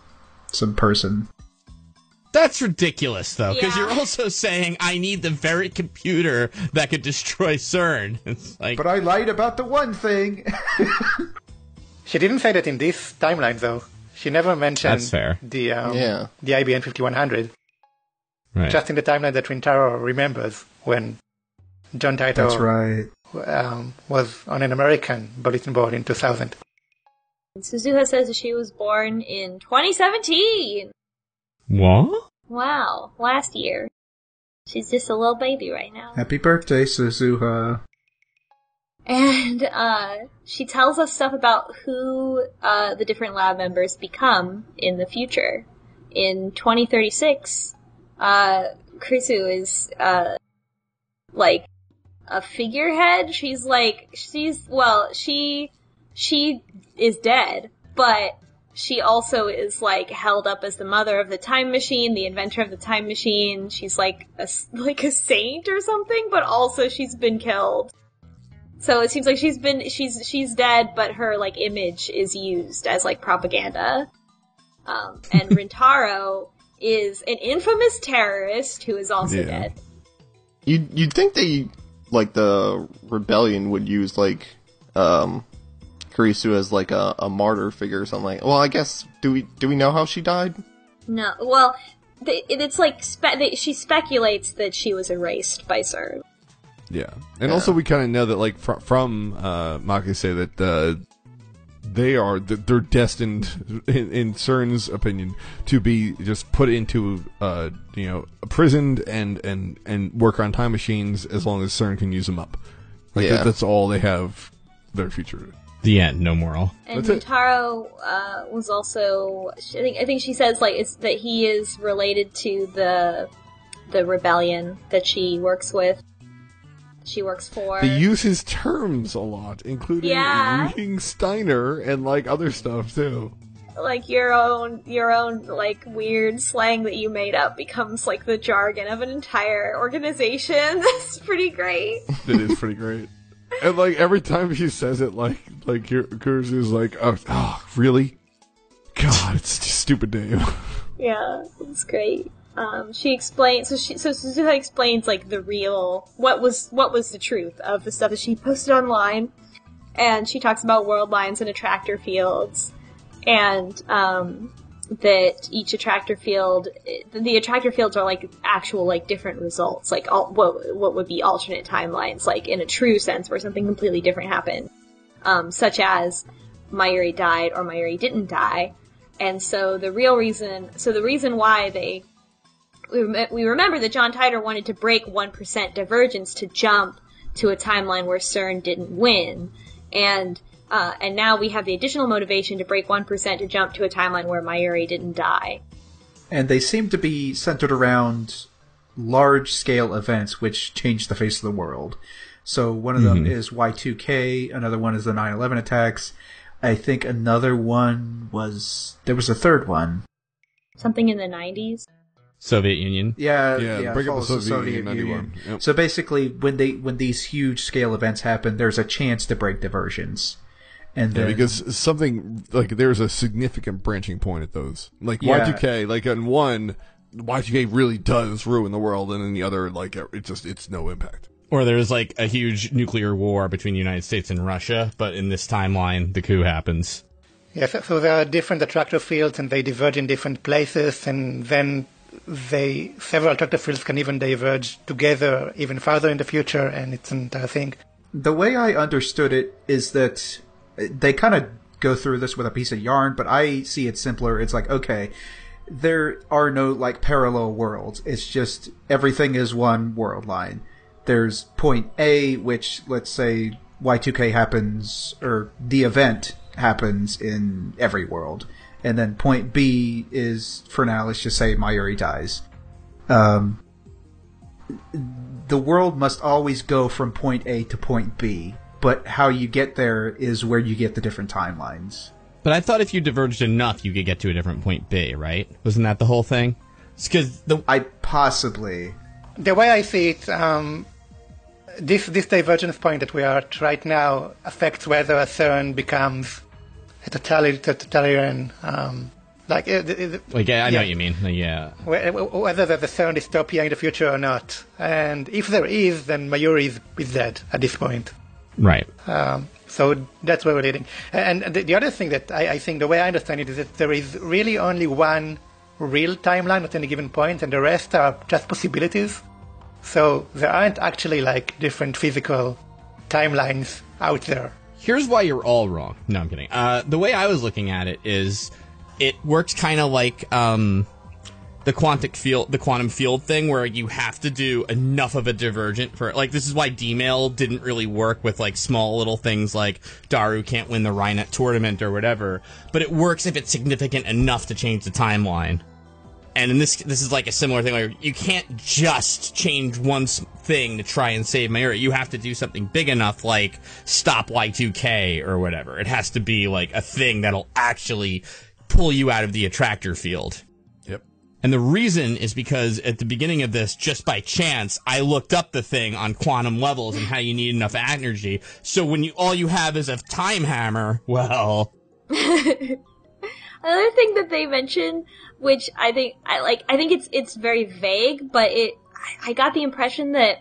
some person.
That's ridiculous, though, because
Yeah.
you're also saying I need the very computer that could destroy CERN. It's like,
But I lied about the one thing.
She didn't say that in this timeline, though. She never mentioned
That's fair.
the um,
Yeah.
the IBM 5100.
right.
Just in the timeline that Rintaro remembers when John Titor
That's right.
um, was on an American bulletin board in 2000.
And Suzuha says she was born in 2017.
What?
Wow, last year. She's just a little baby right now.
Happy birthday, Suzuha.
And uh, she tells us stuff about who uh, the different lab members become in the future. In 2036, uh, Kurisu is uh, like a figurehead. She's like she's well, she she is dead, but she also is like held up as the mother of the time machine, the inventor of the time machine. She's like a like a saint or something, but also she's been killed. So it seems like she's been she's she's dead, but her like image is used as like propaganda. Um, and Rintaro is an infamous terrorist who is also
Yeah.
dead.
You you'd think they like the rebellion would use like um Kurisu as like a, a martyr figure or something like. Well, I guess do we do we know how she died?
No, well, they, it's like spe- they, she speculates that she was erased by CERN.
Yeah, and also we kind of know that like fr- from uh, Makise that uh, they are they're destined, in, in CERN's opinion, to be just put into uh, you know imprisoned and and and work on time machines as long as CERN can use them up. Like
Yeah.
that, that's all they have their future.
The end, no moral.
And
That's it.
Uh, was also, I think, I think she says like it's that he is related to the the rebellion that she works with. She works for.
They use his terms a lot, including
Yeah.
reading Steiner and like other stuff too.
like your own your own like weird slang that you made up becomes like the jargon of an entire organization. That's pretty great.
It is pretty great. And like every time she says it, like like Kurisu's like, oh, oh, really? God, it's a stupid name.
Yeah, it's great. um, she explains. So she so Suzuha explains like the real what was what was the truth of the stuff that she posted online, and she talks about world lines and attractor fields, and um, that each attractor field, the attractor fields are like actual like different results, like all, what what would be alternate timelines, like in a true sense where something completely different happened, um, such as Mayuri died or Mayuri didn't die, and so the real reason, so the reason why they we remember that John Titor wanted to break 1% divergence to jump to a timeline where CERN didn't win. And uh, and now we have the additional motivation to break 1% to jump to a timeline where Mayuri didn't die.
And they seem to be centered around large scale events which change the face of the world. So one of them
Mm-hmm.
is Y2K, another one is the 9/11 attacks. I think another one was there was a third one.
Something in the 90s.
Soviet Union.
Yeah,
Yeah,
yeah,
break up the
follows
Soviet Union,
Union.
Yep.
So basically, when they when these huge scale events happen, there's a chance to break divergence, and
Yeah,
then,
because something like there's a significant branching point at those. Like
Yeah.
Y2K, like in one, Y2K really does ruin the world, and in the other, like it just it's no impact.
Or there's like a huge nuclear war between the United States and Russia, but in this timeline, the coup happens.
Yes, so- so there are different attractor fields and they diverge in different places and then they several attractor fields can even diverge together even farther in the future and it's an entire thing.
the way I understood it is that they kind of go through this with a piece of yarn, but I see it simpler. It's like okay, there are no like parallel worlds. It's just everything is one world line. There's point A, which let's say Y2K happens, or the event happens in every world. And then point B is, for now, let's just say Mayuri dies. Um, the world must always go from point A to point B, but how you get there is where you get the different timelines.
But I thought if you diverged enough, you could get to a different point B, right? Wasn't that the whole thing? Because the
I possibly.
The way I see it, um, this this divergence point that we are at right now affects whether a CERN becomes a totalitarian, totalitarian um, like uh, the- the-
like I I know
Yeah.
what you mean. Like, yeah,
wh- whether there's a CERN dystopia in the future or not. And if there is, then Mayuri is, is dead at this point.
Right.
Um, so that's where we're leading. And the, the other thing that I, I think, the way I understand it, is that there is really only one real timeline at any given point, and the rest are just possibilities. So there aren't actually like different physical timelines out there.
Here's why you're all wrong. No, I'm kidding. Uh, the way I was looking at it is, it works kind of like um, the quantum field, the quantum field thing, where you have to do enough of a divergent for like. This is why D-mail didn't really work with like small little things like Daru can't win the Rai-Net tournament or whatever. But it works if it's significant enough to change the timeline. And in this, this is like a similar thing where you can't just change one thing to try and save Mayuri. You have to do something big enough, like stop Y2K or whatever. It has to be like a thing that'll actually pull you out of the attractor field. And the reason is because at the beginning of this, just by chance, I looked up the thing on quantum levels and how you need enough energy. So when you all you have is a time hammer, well,
Another thing that they mention, which I think I like, I think it's it's very vague, but it I, I got the impression that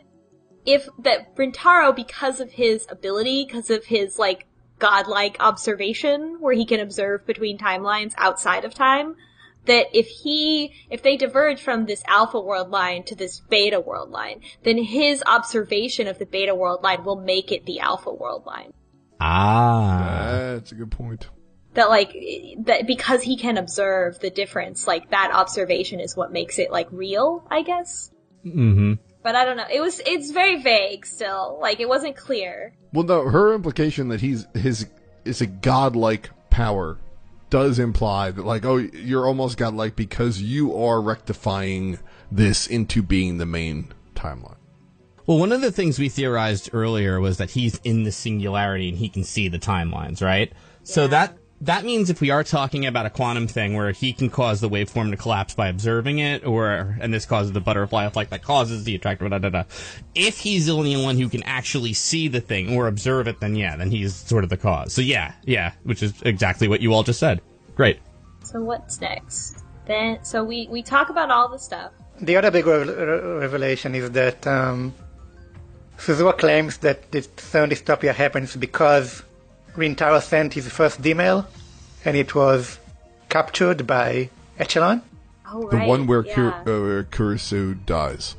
if that Rintaro, because of his ability, because of his like godlike observation, where he can observe between timelines outside of time, that if he if they diverge from this alpha world line to this beta world line, then his observation of the beta world line will make it the alpha world line.
Ah,
That's a good point.
that like that because he can observe the difference like that observation is what makes it like real i guess.
Mm-hmm.
but i don't know. It was it's very vague still. Like it wasn't clear.
Well, no, her implication that he's his is a godlike power does imply that, like, oh, you're almost got like because you are rectifying this into being the main timeline.
Well, one of the things we theorized earlier was that he's in the singularity and he can see the timelines, right? So that that means if we are talking about a quantum thing where he can cause the waveform to collapse by observing it, or and this causes the butterfly effect that causes the attractor, da da da. If he's the only one who can actually see the thing or observe it, then yeah, then he's sort of the cause. So yeah, yeah, which is exactly what you all just said. Great.
so what's next then so we we talk about all the stuff
The other big re- re- revelation is that um, Suzuha claims that this third dystopia happens because Rintaro sent his first email, and it was captured by Echelon.
Oh,
The one where,
yeah.
Kur- uh, where Kurisu dies.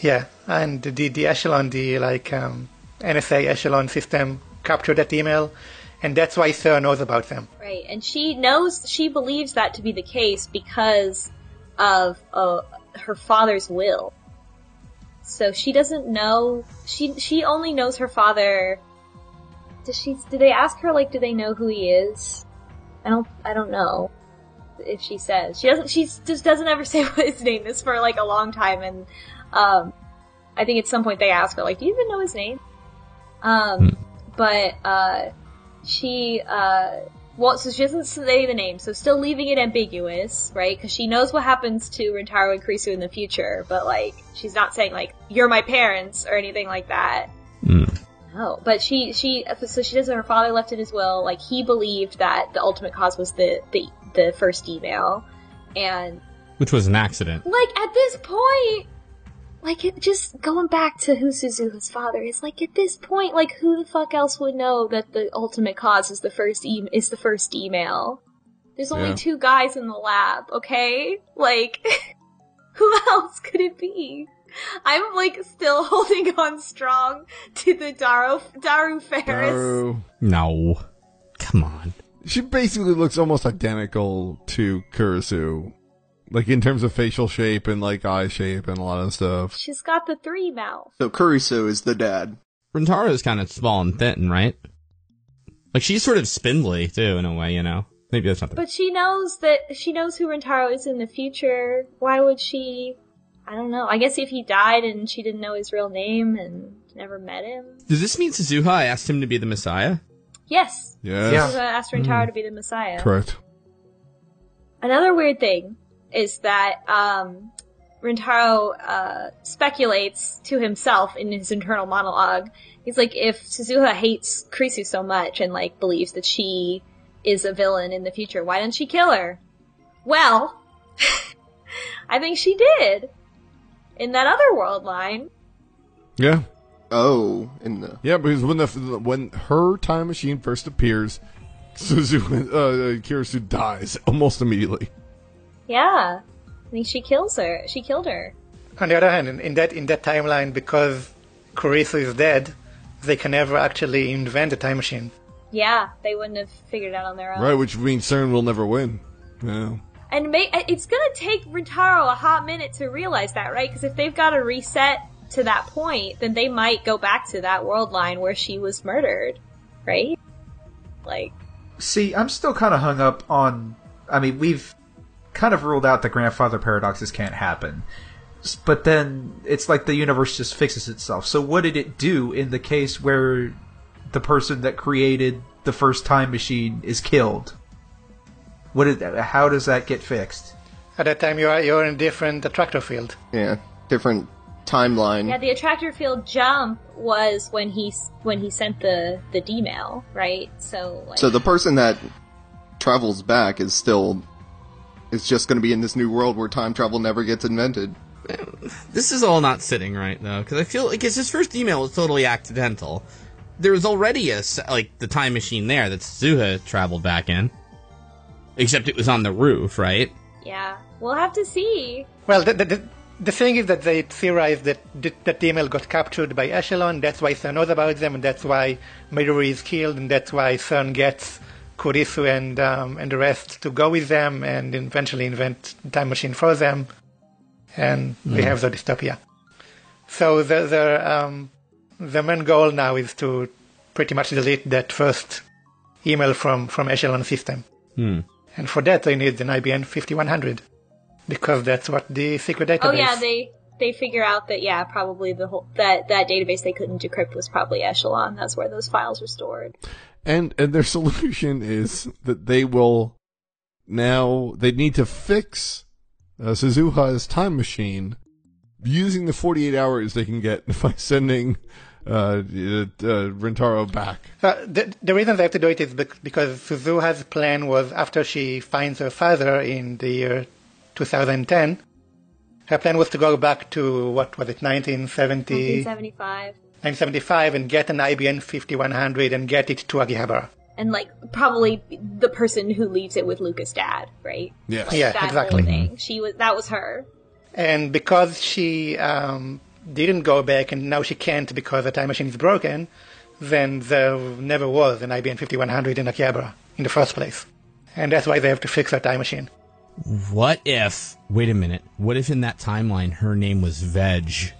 Yeah, and the the echelon, the like um, NSA echelon system captured that email, and that's why CERN knows about them.
Right, and she knows, she believes that to be the case because of uh, her father's will. So she doesn't know. She she only knows her father. Does she? Did they ask her like? Do they know who he is? I don't. I don't know if she says she doesn't. She just doesn't ever say what his name is for like a long time, and um, I think at some point they ask her like, "Do you even know his name?" Um, but uh, she uh well so she doesn't say the name so still leaving it ambiguous right because she knows what happens to Rintaro and Kurisu in the future but like she's not saying like you're my parents or anything like that no but she she so she does her father left in his will like he believed that the ultimate cause was the the, the first email. And
Which was an accident.
like at this point like it just going back to who Suzuha's father is like at this point like who the fuck else would know that the ultimate cause is the first e- is the first email? There's only
Yeah.
two guys in the lab okay? Like who else could it be I'm like still holding on strong to the Daru Daru Faris
Oh.
No. Come on.
She basically looks almost identical to Kurisu. Like in terms of facial shape and like eye shape and a lot of stuff.
she's got the three mouth
So Kurisu is the dad.
Rintaro is kind of small and thin, right? Like she's sort of spindly too, in a way. You know. Maybe that's not the.
But she knows that she knows who Rintaro is in the future. Why would she? I don't know. I guess if he died and she didn't know his real name and never met him.
Does this mean Suzuha asked him to be the Messiah?
Yes.
Yes.
Yeah.
Suzuha asked Rintaro to be the Messiah.
Correct.
Another weird thing is that um, Rintaro uh, speculates to himself in his internal monologue. He's like, if Suzuha hates Kurisu so much and like believes that she is a villain in the future, why didn't she kill her? Well, I think she did in that other world line.
Yeah.
Oh, in the
Yeah, because when the when her time machine first appears, Suzu uh, Kurisu dies almost immediately.
Yeah, I mean she kills her. She killed her.
On the other hand, in, in that in that timeline, because Kurisu is dead, they can never actually invent a time machine.
Yeah, they wouldn't have figured it out on their own.
Right, which means CERN will never win. Yeah.
And it's gonna take Rintaro a hot minute to realize that, right? Because if they've got to reset to that point, then they might go back to that world line where she was murdered, right? Like,
See, I'm still kind of hung up on. I mean, we've kind of ruled out the grandfather paradoxes can't happen. But then it's like the universe just fixes itself. So what did it do in the case where the person that created the first time machine is killed? What did, how does that get fixed?
At that time, you are you're in a different attractor field.
yeah different timeline.
yeah, the attractor field jump was when he when he sent the the D mail, right? So, like,
So the person that travels back is still is just going to be in this new world where time travel never gets invented.
This is all not sitting right though, because I feel like his his first email was totally accidental. There was already a like the time machine there that Suzuha traveled back in, except it was on the roof, right?
yeah, we'll have to see.
Well, the, the, the, the thing is that they theorized that th- that email got captured by Echelon. That's why CERN knows about them, and that's why Midori is killed, and that's why CERN gets Kurisu and um, and the rest to go with them, and eventually invent time machine for them, and we have the dystopia. So the the um, the main goal now is to pretty much delete that first email from from Echelon system,
Hmm.
And for that they need an IBM 5100 because that's what the secret database.
Oh yeah, they they figure out that yeah, probably the whole that that database they couldn't decrypt was probably Echelon. That's where those files were stored.
And and their solution is that they will now they need to fix uh, Suzuha's time machine using the 48 hours they can get by sending uh, uh, uh, Rintaro back.
Uh, the, the reason they have to do it is because Suzuha's plan was after she finds her father in the year 2010, Her plan was to go back to, what was it, 1970,
1975.
1975 and get an IBM 5100 and get it to Akihabara.
And like probably the person who leaves it with Luka's dad, right?
Yes.
Like,
Yeah,
that
exactly.
Thing. She was that was her.
And because she um, didn't go back and now she can't because the time machine is broken, then there never was an IBM 5100 in Akihabara in the first place. And that's why they have to fix that time machine.
What if? Wait a minute. What if in that timeline her name was Veg?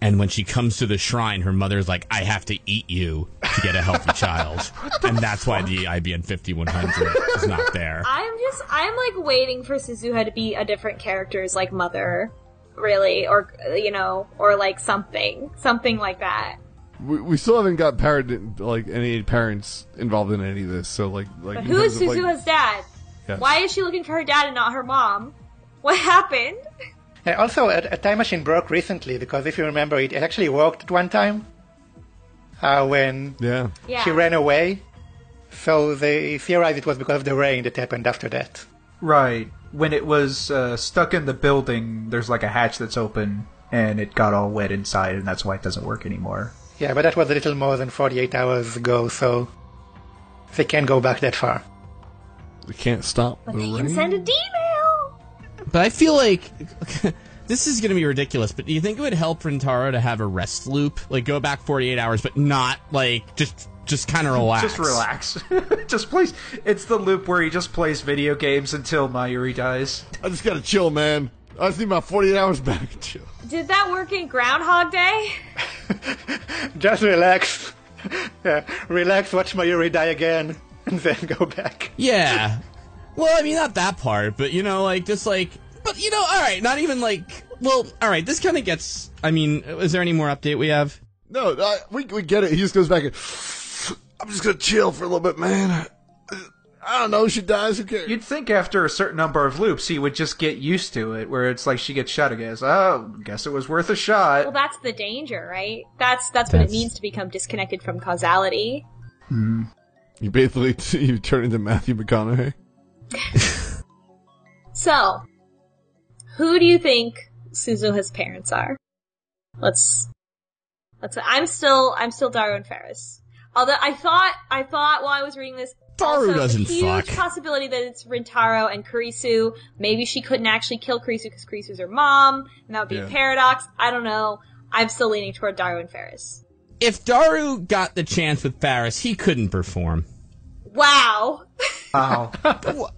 And when she comes to the shrine, her mother's like, "I have to eat you to get a healthy child," and that's why the IBM 5100 is not there.
I'm just I'm like waiting for Suzuha to be a different character's like mother, really, or you know, or like something, something like that.
We, we still haven't got parent like any parents involved in any of this. So like like
But who is
terms of, like-
dad?
Yes.
Why is she looking for her dad and not her mom? What happened?
And also, a, a time machine broke recently because if you remember, it, it actually worked at one time uh, when
Yeah.
Yeah.
she ran away. So they theorized it was because of the rain that happened after that.
Right. When it was uh, stuck in the building, there's like a hatch that's open, and it got all wet inside, and that's why it doesn't work anymore.
Yeah, but that was a little more than 48 hours ago, so they can't go back that far.
We can't stop the
But they can
rain.
send a D-mail.
But I feel like this is going to be ridiculous. But do you think it would help Rintaro to have a rest loop, like go back 48 hours, but not like just just kind of relax?
Just relax. just plays. It's the loop where he just plays video games until Mayuri dies.
I just gotta chill, man. I just need my 48 hours back. Chill.
Did that work in Groundhog Day?
Just relax. yeah, relax, watch Mayuri die again, and then go back.
Yeah. Well, I mean, not that part, but you know, like just like, but you know, all right, not even like. Well, all right. This kind of gets. I mean, is there any more update we have?
No, I, we we get it. He just goes back and I'm just gonna chill for a little bit, man. I don't know. She dies. Who cares?
You'd think after a certain number of loops, he would just get used to it, where it's like she gets shot again. It's, oh, guess it was worth a shot.
Well, that's the danger, right? That's that's what it means to become disconnected from causality. Hmm.
You basically you turn into Matthew McConaughey.
So, who do you think Suzuha's parents are? Let's let's. I'm still I'm still Daru and Faris. Although I thought I thought while I was reading this.
Daru doesn't
a huge
fuck.
possibility that it's Rintaro and Kurisu. Maybe she couldn't actually kill Kurisu because Kurisu's her mom, and that would be
Yeah.
a paradox. I don't know. I'm still leaning toward Daru and Faris.
If Daru got the chance with Faris, he couldn't perform.
Wow.
Wow.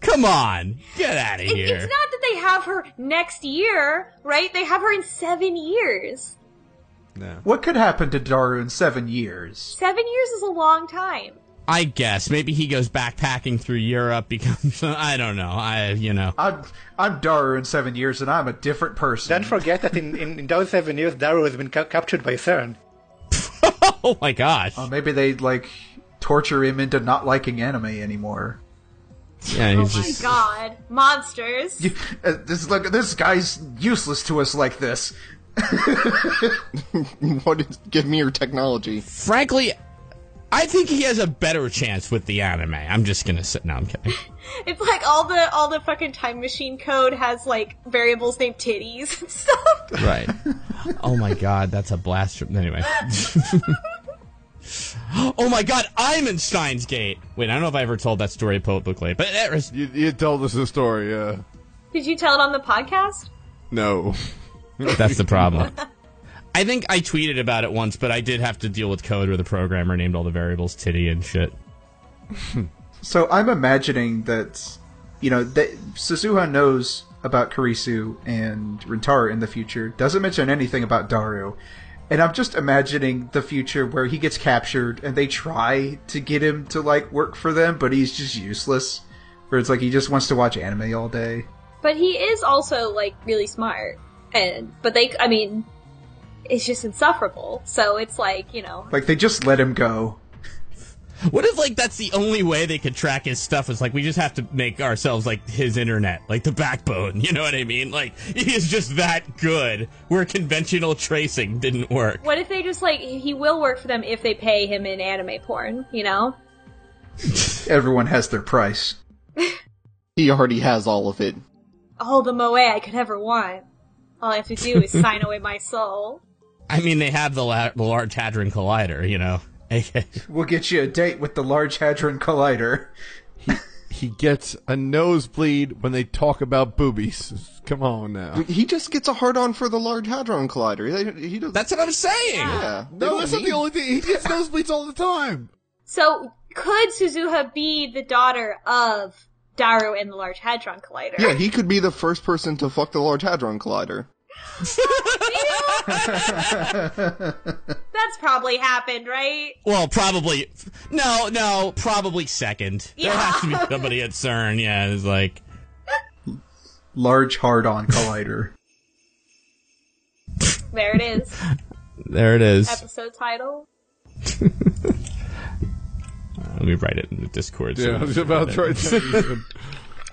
Come on, get out of
It-
here.
It's not that they have her next year, right? They have her in seven years.
No.
what could happen to Daru in seven years?
Seven years is a long time.
I guess maybe he goes backpacking through Europe, becomes I don't know. I you know.
I'm I'm Daru in seven years, and I'm a different person.
Don't forget that in, in, in those seven years, Daru has been ca- captured by CERN.
Oh my gosh.
Uh, maybe they like torture him into not liking anime anymore.
Yeah,
Oh
he's
my god. Monsters.
Uh, this look, this guy's useless to us like this.
what is, give me your technology.
Frankly, I think he has a better chance with the anime. I'm just gonna sit. No, I'm kidding.
It's like all the all the fucking time machine code has like variables named titties and stuff.
Right. Oh my god, that's a blast from. Anyway. oh my god, I'm in Steins Gate. Wait, I don't know if I ever told that story at Poet Book Late, but there is.
You, you told us the story. Yeah.
Did you tell it on the podcast?
No.
That's the problem. I think I tweeted about it once, but I did have to deal with code where the programmer named all the variables titty and shit.
So I'm imagining that, you know, that Suzuha knows about Kurisu and Rintaro in the future, doesn't mention anything about Daru. And I'm just imagining the future where he gets captured and they try to get him to, like, work for them, but he's just useless. Where it's like he just wants to watch anime all day.
But he is also like really smart. And but they I mean it's just insufferable. So it's like, you know,
Like, they just let him go.
What if like that's the only way they could track his stuff? Is like we just have to make ourselves like his internet, like the backbone. You know what I mean? Like he is just that good. Where conventional tracing didn't work.
what if they just like he will work for them if they pay him in anime porn, you know?
Everyone has their price.
He already has all of it.
all the moe I could ever want. All I have to do is sign away my soul.
I mean, they have the, la- the Large Hadron Collider, you know.
We'll get you a date with the Large Hadron Collider.
He gets a nosebleed when they talk about boobies. Come on now.
He just gets a hard on for the Large Hadron Collider. He, he does.
That's what I'm saying.
yeah. They
No, that's not the only thing. He gets nosebleeds all the time.
So, could Suzuha be the daughter of Daru and the Large Hadron Collider?
Yeah, he could be the first person to fuck the Large Hadron Collider.
That's probably happened, right?
Well, probably. No, no, probably second. There has to be somebody at CERN. Yeah, it's like.
Large Hard-On Collider.
There it is.
There it is.
Episode title.
Let me write it in the Discord. so
Yeah, I
we
was about
read
to
it.
try.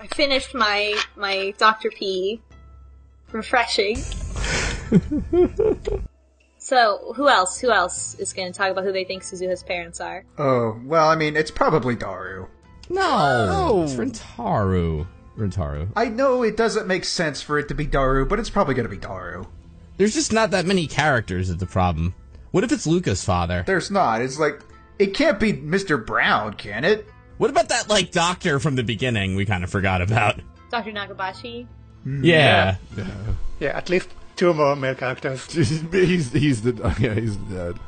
I finished my my Dr. P. Refreshing. so, who else? Who else is going to talk about who they think Suzuha's parents are?
Oh, well, I mean, it's probably Daru.
No, oh. it's Rentaru. Rentaru.
I know it doesn't make sense for it to be Daru, but it's probably going to be Daru.
There's just not that many characters. at the problem? What if it's Luka's father?
There's not. It's like, it can't be Mr. Brown, can it?
What about that like doctor from the beginning? We kind of forgot about.
Dr. Nakabachi? Hmm.
Yeah.
Yeah, at least two more male characters.
he's he's the oh, yeah he's the dad.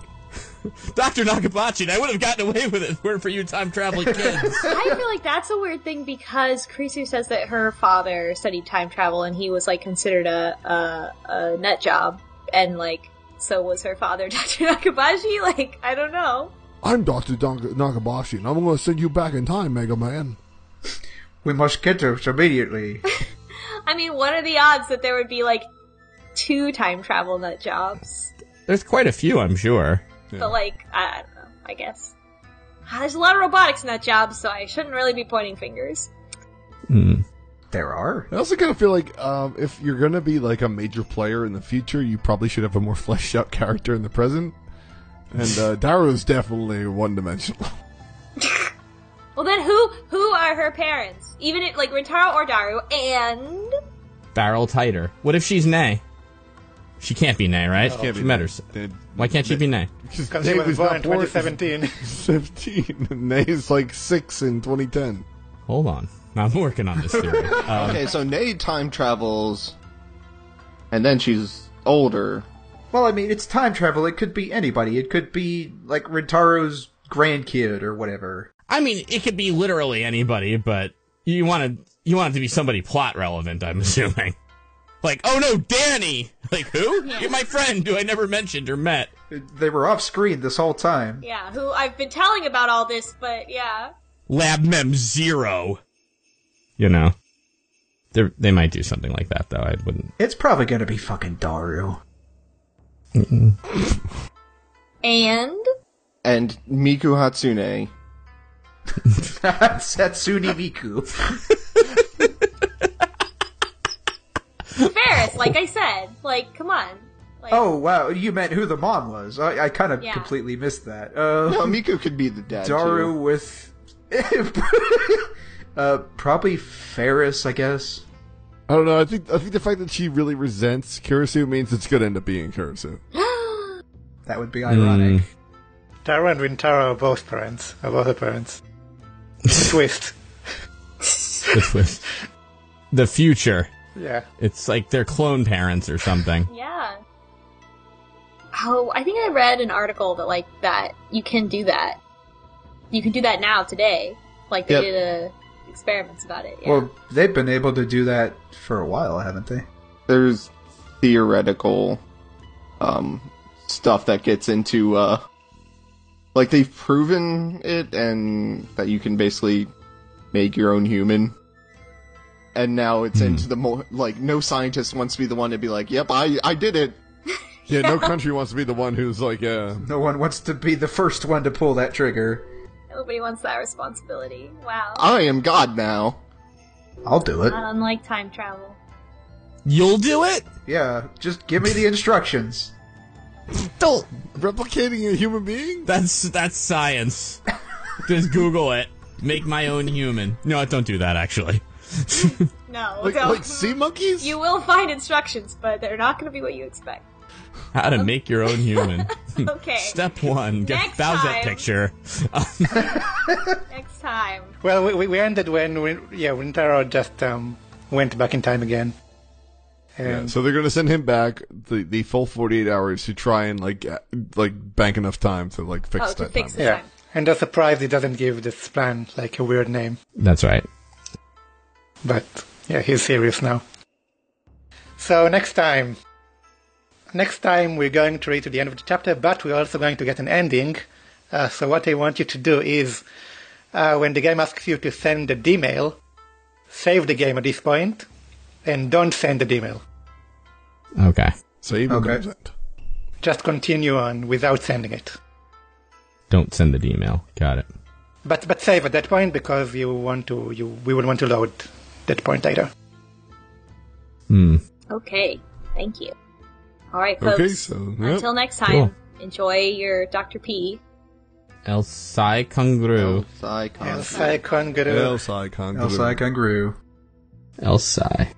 Dr. Nakabachi, and I would have gotten away with it if it weren't for you time traveling kids.
I feel like that's a weird thing because Kurisu says that her father studied time travel and he was like considered a a, a nut job, and like so was her father, Dr. Nakabachi. Like I don't know.
I'm Doctor Nakabachi, and I'm going to send you back in time, Mega Man.
We must get to it immediately.
I mean, what are the odds that there would be like two time travel nut jobs?
There's quite a few, I'm sure.
But like I, I don't know. I guess Ah, there's a lot of robotics nut jobs, so I shouldn't really be pointing fingers.
there are.
I also kind of feel like um, if you're going to be like a major player in the future, you probably should have a more fleshed out character in the present. And uh, Daru is definitely one dimensional.
Well, then who who are her parents? Even if like Rintaro or Daru and
Barrel Titor. What if she's Nae? She can't be Nae, right?
can't be
she met her.
They-
Why can't she be Nae?
Because he was born in 2017.
17. And Nae's like 6 in 2010.
Hold on. I'm working on this theory. Um,
Okay, so Nade time travels, and then she's older.
Well, I mean, it's time travel. It could be anybody. It could be like Rintaro's grandkid or whatever.
I mean, it could be literally anybody, but you want to you want it to be somebody plot relevant. I'm assuming. Like, oh no, Danny! Like who? You're my friend who I never mentioned or met.
They were off screen this whole time.
yeah, who I've been telling about all this, but yeah.
Lab Mem Zero. You know, they they might do something like that though. I wouldn't.
It's probably gonna be fucking Daru.
And
And Miku Hatsune.
Satsuni Miku.
Faris, like I said, like come on. Like,
Oh wow, you meant who the mom was? I, I kind of
Yeah.
completely missed that. Uh,
No, Miku could be the dad.
Daru
too.
with, uh, probably Faris, I guess.
I don't know. I think I think the fact that she really resents Kurisu means it's going to end up being Kurisu.
That would be hmm. ironic.
Taro and Rintaro are both parents. Are both her parents. Twist.
The twist. The future.
Yeah.
It's like they're clone parents or something.
yeah. Oh, I think I read an article that like that you can do that. You can do that now today. Like they
Yep.
did a experiments about it. Yeah.
Well, they've been able to do that for a while, haven't they?
There's theoretical um, stuff that gets into uh, like they've proven it, and that you can basically make your own human. And now it's into the more like no scientist wants to be the one to be like, "Yep, I I did it."
Yeah, no country wants to be the one who's like, uh,
No one wants to be the first one to pull that trigger.
Nobody wants that responsibility. Wow.
I am God now.
I'll do it.
Not unlike time travel.
You'll do it?
Yeah, just give me the instructions.
Don't.
replicating a human being.
That's that's science. Just Google it. Make my own human. No, don't do that. Actually,
No,
Like,
don't.
like sea monkeys?
You will find instructions, but they're not going to be what you expect.
How to make your own human.
Okay.
Step one, get
Next
Bowsette
time.
picture.
Next time.
Well, we, we ended when, when yeah, Rintaro just um, went back in time again.
Yeah, so they're going to send him back the, the full 48 hours to try and like uh, like bank enough time to like fix
Oh, to
that
fix
time.
yeah,
time.
and they're surprised he doesn't give this plan like a weird name.
That's right.
But yeah, he's serious now. So next time, next time we're going to read to the end of the chapter, but we're also going to get an ending. Uh, so what I want you to do is, uh, when the game asks you to send a D-mail, save the game at this point, and don't send the D-mail.
Okay.
Save and
Okay.
don't send.
Just continue on without sending it.
Don't send the email. Got it.
But but save at that point because you want to you we would want to load that point later.
Hmm.
Okay. Thank you. All right, folks.
Okay, so yep.
Until next time,
Cool.
enjoy your Dr. P.
El Psy Kongroo.
Psy
El Sai Kangaroo.
El Sai Kangaroo.
Elsa Kangaroo.
El Sai.